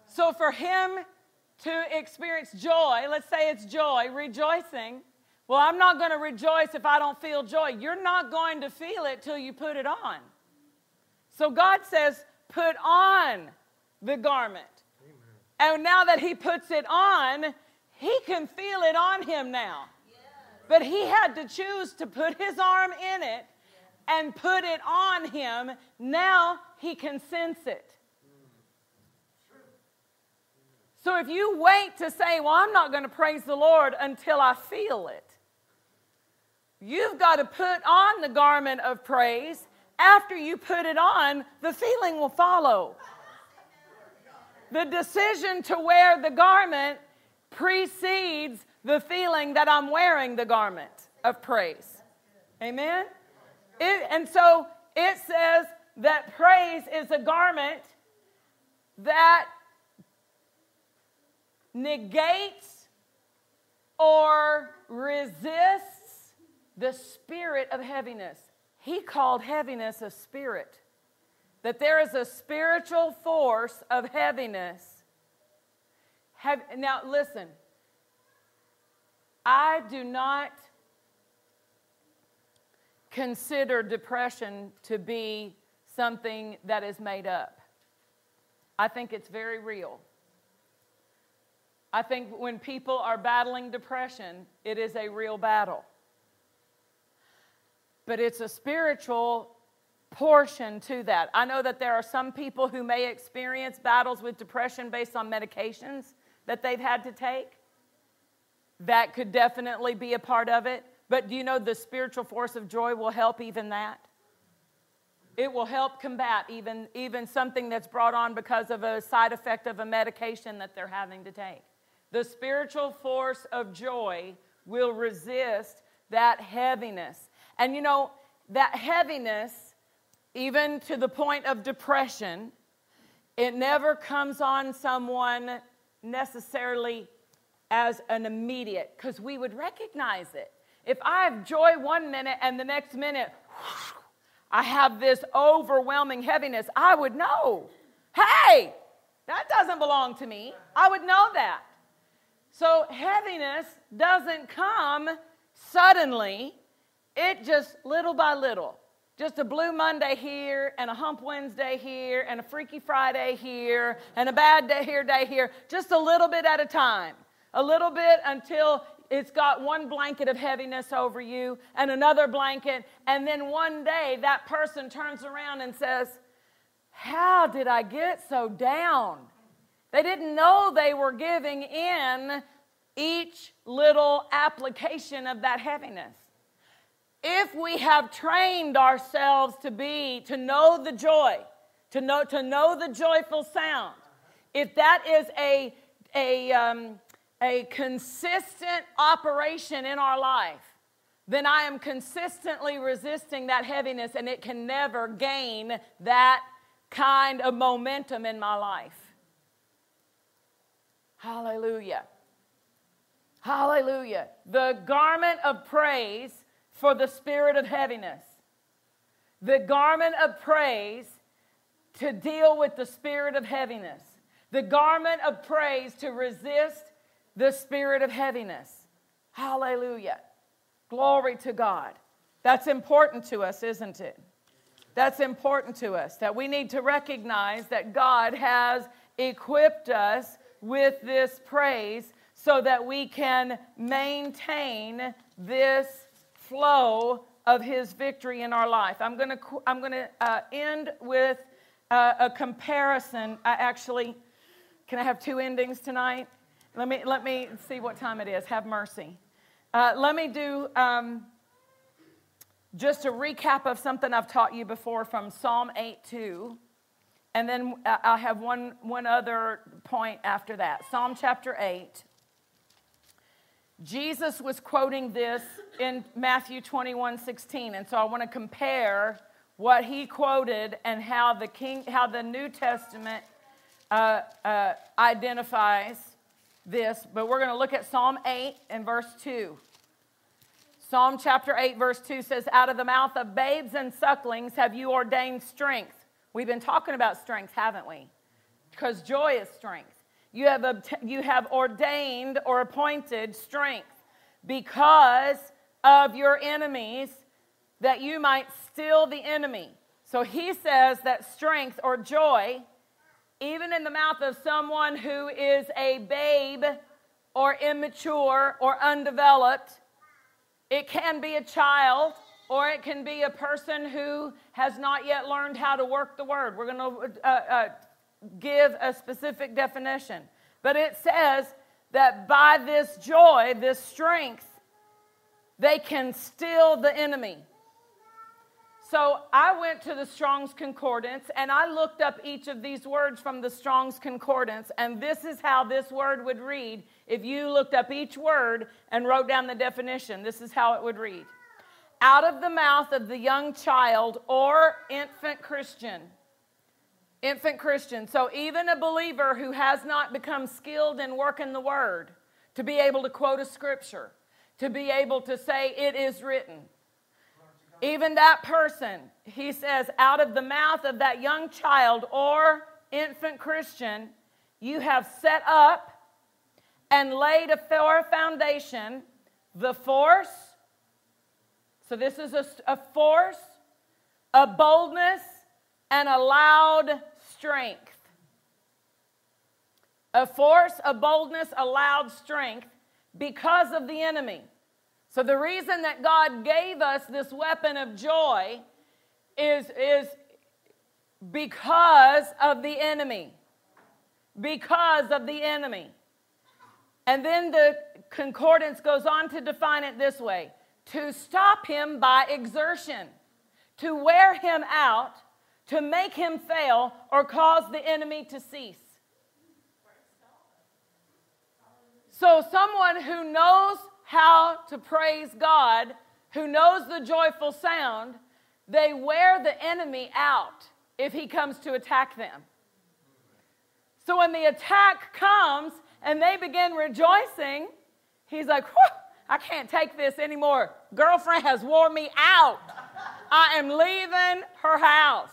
A: So for him to experience joy, let's say it's joy, rejoicing. Well, I'm not going to rejoice if I don't feel joy. You're not going to feel it till you put it on. So God says, put on the garment. And now that He puts it on, He can feel it on Him now. But He had to choose to put His arm in it and put it on Him. Now He can sense it. So if you wait to say, Well, I'm not going to praise the Lord until I feel it, you've got to put on the garment of praise. After you put it on, the feeling will follow. The decision to wear the garment precedes the feeling that I'm wearing the garment of praise. Amen? It, and so it says that praise is a garment that negates or resists the spirit of heaviness. He called heaviness a spirit, that there is a spiritual force of heaviness. Have, now, listen, I do not consider depression to be something that is made up. I think it's very real. I think when people are battling depression, it is a real battle. But it's a spiritual portion to that. I know that there are some people who may experience battles with depression based on medications that they've had to take. That could definitely be a part of it. But do you know the spiritual force of joy will help even that? It will help combat even, even something that's brought on because of a side effect of a medication that they're having to take. The spiritual force of joy will resist that heaviness. And you know, that heaviness, even to the point of depression, it never comes on someone necessarily as an immediate, because we would recognize it. If I have joy one minute and the next minute, I have this overwhelming heaviness, I would know. Hey, that doesn't belong to me. I would know that. So heaviness doesn't come suddenly, it just little by little. Just a blue Monday here, and a hump Wednesday here, and a freaky Friday here, and a bad day here, day here, just a little bit at a time. A little bit until it's got one blanket of heaviness over you and another blanket, and then one day that person turns around and says, How did I get so down? They didn't know they were giving in each little application of that heaviness. If we have trained ourselves to be, to know the joy, to know, to know the joyful sound, if that is a, a, um, a consistent operation in our life, then I am consistently resisting that heaviness and it can never gain that kind of momentum in my life. Hallelujah. Hallelujah. The garment of praise for the spirit of heaviness. The garment of praise to deal with the spirit of heaviness. The garment of praise to resist the spirit of heaviness. Hallelujah. Glory to God. That's important to us, isn't it? That's important to us, that we need to recognize that God has equipped us with this praise so that we can maintain this flow of his victory in our life. I'm going to I'm going to uh, end with uh, a comparison. I actually can I have two endings tonight? Let me let me see what time it is. Have mercy. Uh, let me do um, just a recap of something I've taught you before from Psalm 8 2. And then uh, I'll have one, one other point after that. Psalm chapter 8. Jesus was quoting this in Matthew 21 16. And so I want to compare what he quoted and how the, King, how the New Testament uh, uh, identifies this. But we're going to look at Psalm 8 and verse 2. Psalm chapter 8, verse 2 says, Out of the mouth of babes and sucklings have you ordained strength. We've been talking about strength, haven't we? Because joy is strength. You have, you have ordained or appointed strength because of your enemies that you might still the enemy. So he says that strength or joy, even in the mouth of someone who is a babe or immature or undeveloped, it can be a child, or it can be a person who has not yet learned how to work the word. We're going to uh, uh, give a specific definition. But it says that by this joy, this strength, they can still the enemy. So I went to the Strong's Concordance and I looked up each of these words from the Strong's Concordance, and this is how this word would read if you looked up each word and wrote down the definition. This is how it would read Out of the mouth of the young child or infant Christian. Infant Christian. So even a believer who has not become skilled in working the word, to be able to quote a scripture, to be able to say, It is written even that person, he says, out of the mouth of that young child or infant Christian, you have set up and laid a foundation, the force. So, this is a, a force, a boldness, and a loud strength. A force, a boldness, a loud strength because of the enemy. So, the reason that God gave us this weapon of joy is, is because of the enemy. Because of the enemy. And then the concordance goes on to define it this way to stop him by exertion, to wear him out, to make him fail, or cause the enemy to cease. So, someone who knows how to praise God, who knows the joyful sound, they wear the enemy out if he comes to attack them. So when the attack comes and they begin rejoicing, he's like, I can't take this anymore. Girlfriend has wore me out. I am leaving her house.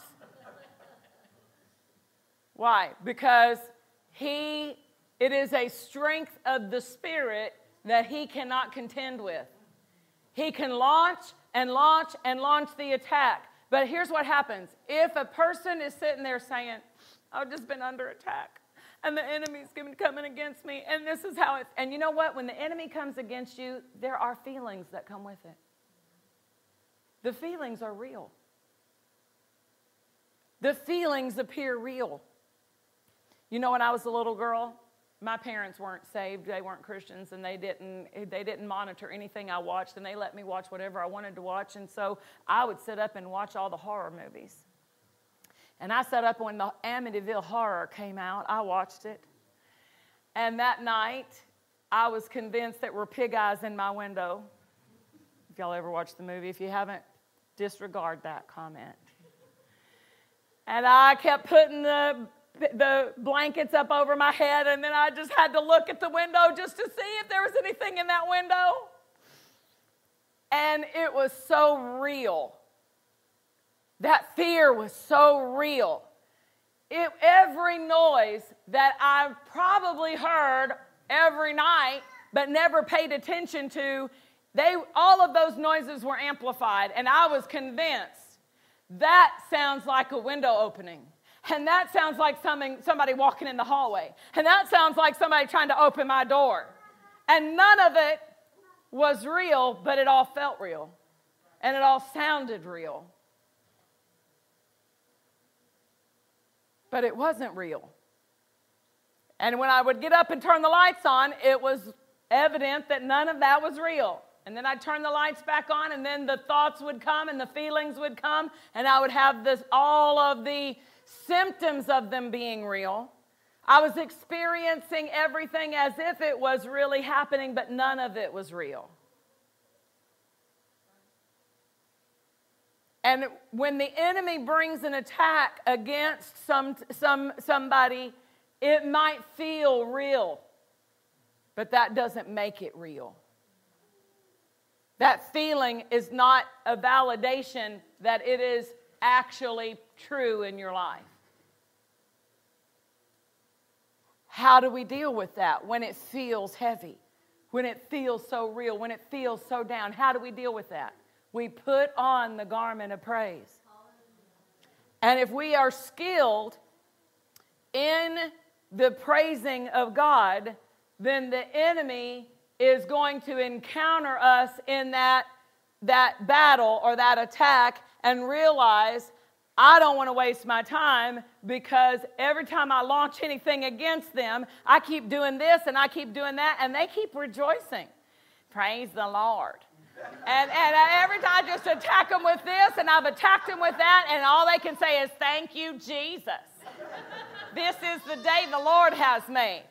A: Why? Because he, it is a strength of the Spirit that he cannot contend with. He can launch and launch and launch the attack. But here's what happens if a person is sitting there saying, I've just been under attack and the enemy's coming against me, and this is how it's. And you know what? When the enemy comes against you, there are feelings that come with it. The feelings are real. The feelings appear real. You know, when I was a little girl, my parents weren't saved they weren't christians and they didn't they didn't monitor anything i watched and they let me watch whatever i wanted to watch and so i would sit up and watch all the horror movies. And i sat up when the amityville horror came out i watched it. And that night i was convinced there were pig eyes in my window. If y'all ever watched the movie if you haven't disregard that comment. And I kept putting the the blankets up over my head, and then I just had to look at the window just to see if there was anything in that window. And it was so real. That fear was so real. It, every noise that I've probably heard every night but never paid attention to, they, all of those noises were amplified, and I was convinced That sounds like a window opening. And that sounds like something, somebody walking in the hallway. And that sounds like somebody trying to open my door. And none of it was real, but it all felt real. And it all sounded real. But it wasn't real. And when I would get up and turn the lights on, it was evident that none of that was real. And then I'd turn the lights back on, and then the thoughts would come and the feelings would come, and I would have this all of the symptoms of them being real. I was experiencing everything as if it was really happening, but none of it was real. And when the enemy brings an attack against some, some, somebody, it might feel real, but that doesn't make it real. That feeling is not a validation that it is actually true in your life. How do we deal with that when it feels heavy, when it feels so real, when it feels so down? How do we deal with that? We put on the garment of praise. And if we are skilled in the praising of God, then the enemy is going to encounter us in that, that battle or that attack and realize I don't want to waste my time because every time I launch anything against them, I keep doing this and I keep doing that, and they keep rejoicing. Praise the Lord. And, and every time I just attack them with this, and I've attacked them with that, and all they can say is, Thank you, Jesus. This is the day the Lord has made.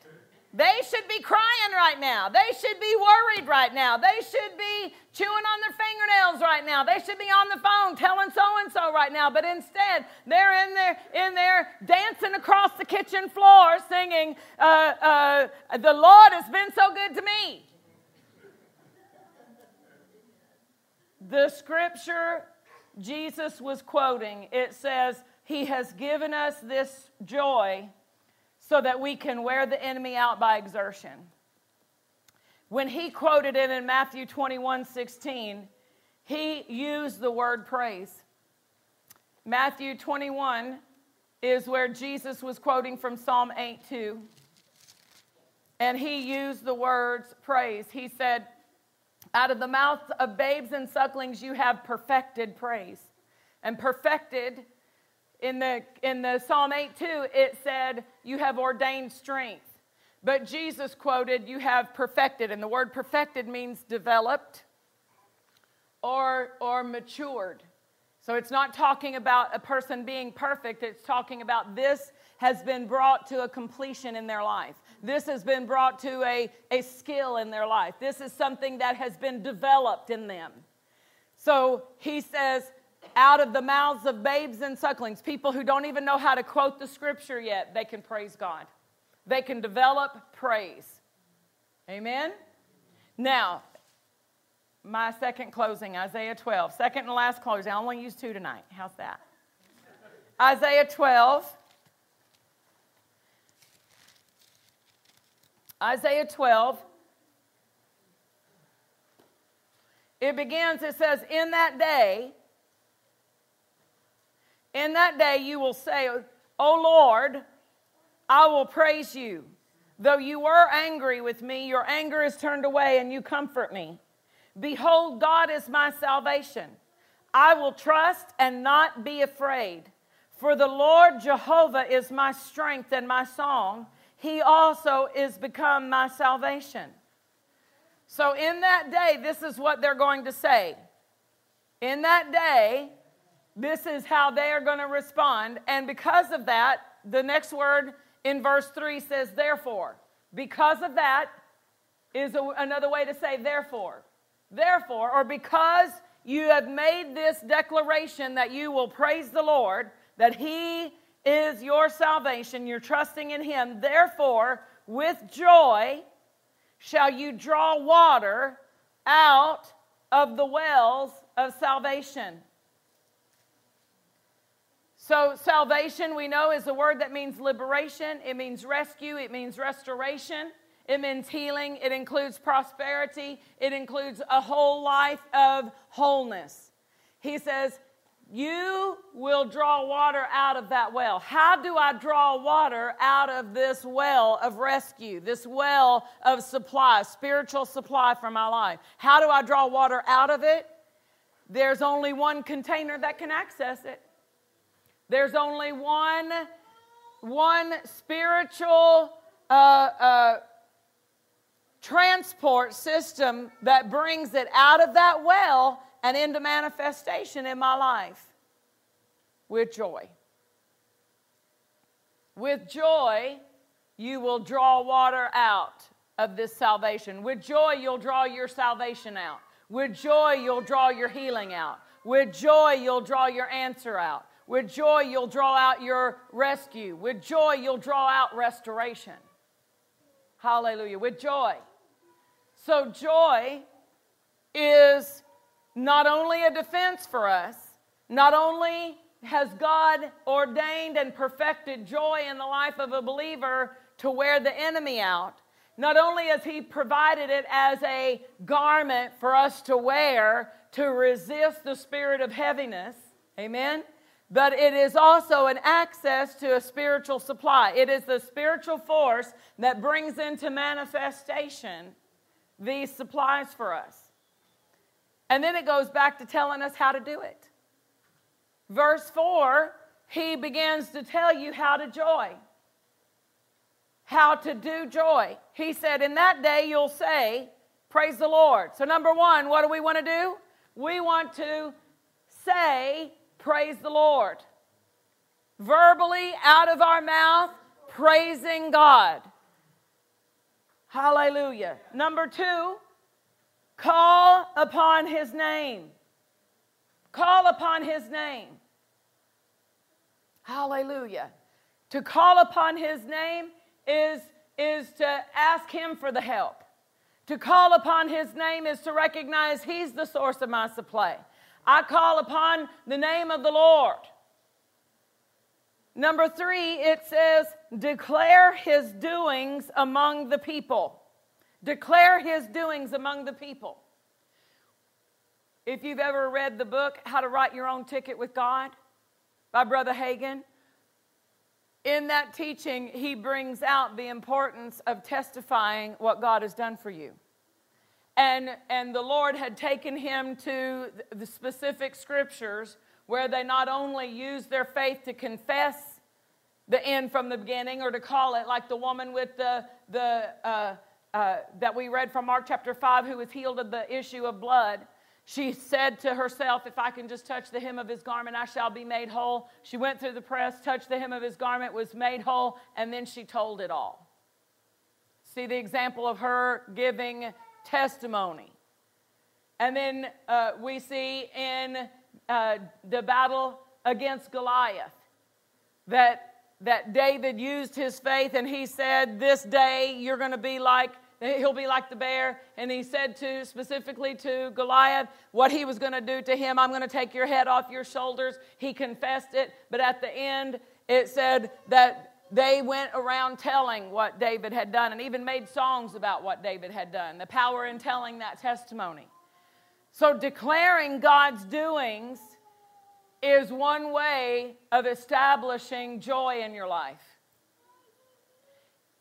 A: They should be crying right now. They should be worried right now. They should be chewing on their fingernails right now. They should be on the phone telling so and so right now. But instead, they're in there, in there dancing across the kitchen floor singing, uh, uh, The Lord has been so good to me. The scripture Jesus was quoting, it says, He has given us this joy so that we can wear the enemy out by exertion. When he quoted it in Matthew 21 16, he used the word praise. Matthew 21 is where Jesus was quoting from Psalm 8 2. And he used the words praise. He said, Out of the mouths of babes and sucklings, you have perfected praise. And perfected in the, in the Psalm 8 2, it said, You have ordained strength. But Jesus quoted, You have perfected. And the word perfected means developed or, or matured. So it's not talking about a person being perfect, it's talking about this has been brought to a completion in their life. This has been brought to a, a skill in their life. This is something that has been developed in them. So he says, out of the mouths of babes and sucklings, people who don't even know how to quote the scripture yet, they can praise God. They can develop praise. Amen? Now, my second closing, Isaiah 12. Second and last closing. I only use two tonight. How's that? Isaiah 12. Isaiah 12. It begins, it says, In that day, in that day you will say, O Lord, I will praise you. Though you were angry with me, your anger is turned away and you comfort me. Behold, God is my salvation. I will trust and not be afraid. For the Lord Jehovah is my strength and my song. He also is become my salvation. So, in that day, this is what they're going to say. In that day, this is how they are going to respond. And because of that, the next word in verse 3 says, therefore. Because of that is a, another way to say, therefore. Therefore, or because you have made this declaration that you will praise the Lord, that He is your salvation, you're trusting in Him, therefore, with joy shall you draw water out of the wells of salvation. So, salvation, we know, is a word that means liberation, it means rescue, it means restoration, it means healing, it includes prosperity, it includes a whole life of wholeness. He says, you will draw water out of that well. How do I draw water out of this well of rescue, this well of supply, spiritual supply for my life? How do I draw water out of it? There's only one container that can access it. There's only one, one spiritual uh, uh, transport system that brings it out of that well and into manifestation in my life with joy. With joy, you will draw water out of this salvation. With joy, you'll draw your salvation out. With joy, you'll draw your healing out. With joy, you'll draw your answer out. With joy, you'll draw out your rescue. With joy, you'll draw out restoration. Hallelujah. With joy. So, joy is not only a defense for us, not only has God ordained and perfected joy in the life of a believer to wear the enemy out, not only has He provided it as a garment for us to wear to resist the spirit of heaviness, amen, but it is also an access to a spiritual supply. It is the spiritual force that brings into manifestation these supplies for us. And then it goes back to telling us how to do it. Verse 4, he begins to tell you how to joy. How to do joy. He said, In that day you'll say, Praise the Lord. So, number one, what do we want to do? We want to say, Praise the Lord. Verbally, out of our mouth, praising God. Hallelujah. Number two, Call upon his name. Call upon his name. Hallelujah. To call upon his name is, is to ask him for the help. To call upon his name is to recognize he's the source of my supply. I call upon the name of the Lord. Number three, it says, declare his doings among the people. Declare his doings among the people. If you've ever read the book, How to Write Your Own Ticket with God by Brother Hagin, in that teaching, he brings out the importance of testifying what God has done for you. And, and the Lord had taken him to the specific scriptures where they not only used their faith to confess the end from the beginning or to call it like the woman with the, the uh, uh, that we read from Mark chapter 5, who was healed of the issue of blood, she said to herself, If I can just touch the hem of his garment, I shall be made whole. She went through the press, touched the hem of his garment, was made whole, and then she told it all. See the example of her giving testimony. And then uh, we see in uh, the battle against Goliath that that David used his faith and he said, This day you're going to be like, he'll be like the bear. And he said to specifically to Goliath what he was going to do to him I'm going to take your head off your shoulders. He confessed it, but at the end it said that they went around telling what David had done and even made songs about what David had done. The power in telling that testimony. So declaring God's doings is one way of establishing joy in your life.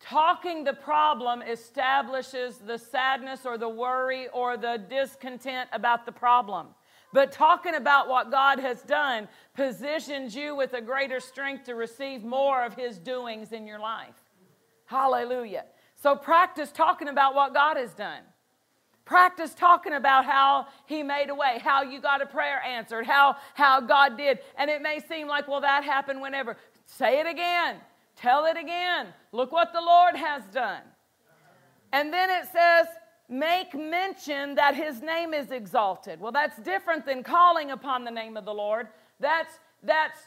A: Talking the problem establishes the sadness or the worry or the discontent about the problem. But talking about what God has done positions you with a greater strength to receive more of His doings in your life. Hallelujah. So practice talking about what God has done. Practice talking about how he made a way, how you got a prayer answered, how, how God did. And it may seem like, well, that happened whenever. Say it again. Tell it again. Look what the Lord has done. And then it says, make mention that his name is exalted. Well, that's different than calling upon the name of the Lord. That's, that's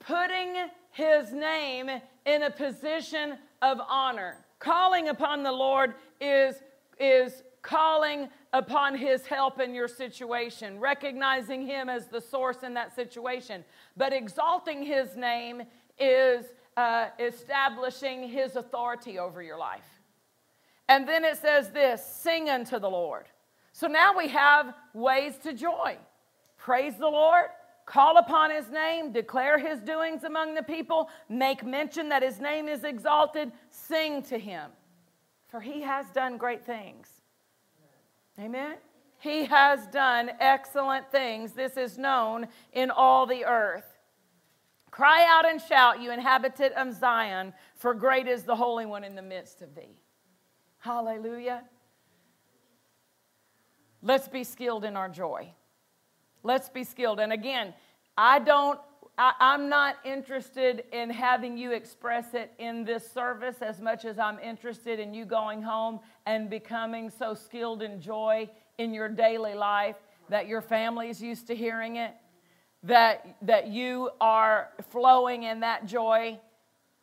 A: putting his name in a position of honor. Calling upon the Lord is, is calling upon his help in your situation, recognizing him as the source in that situation. But exalting his name is uh, establishing his authority over your life. And then it says this sing unto the Lord. So now we have ways to joy. Praise the Lord, Call upon his name, declare his doings among the people, make mention that his name is exalted, sing to him, for he has done great things. Amen. He has done excellent things. This is known in all the earth. Cry out and shout, you inhabitant of Zion, for great is the Holy One in the midst of thee. Hallelujah. Let's be skilled in our joy. Let's be skilled. And again, I don't, I, am not interested in having you express it in this service as much as I'm interested in you going home and becoming so skilled in joy in your daily life that your family's used to hearing it, that, that you are flowing in that joy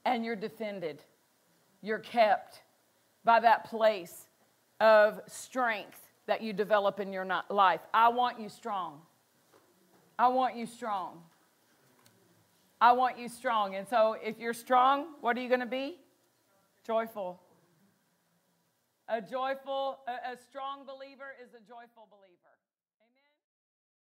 A: and you're defended. You're kept by that place of strength that you develop in your life. I want you strong. I want you strong. I want you strong. And so if you're strong, what are you going to be? Joyful. A joyful, a, a strong believer is a joyful believer.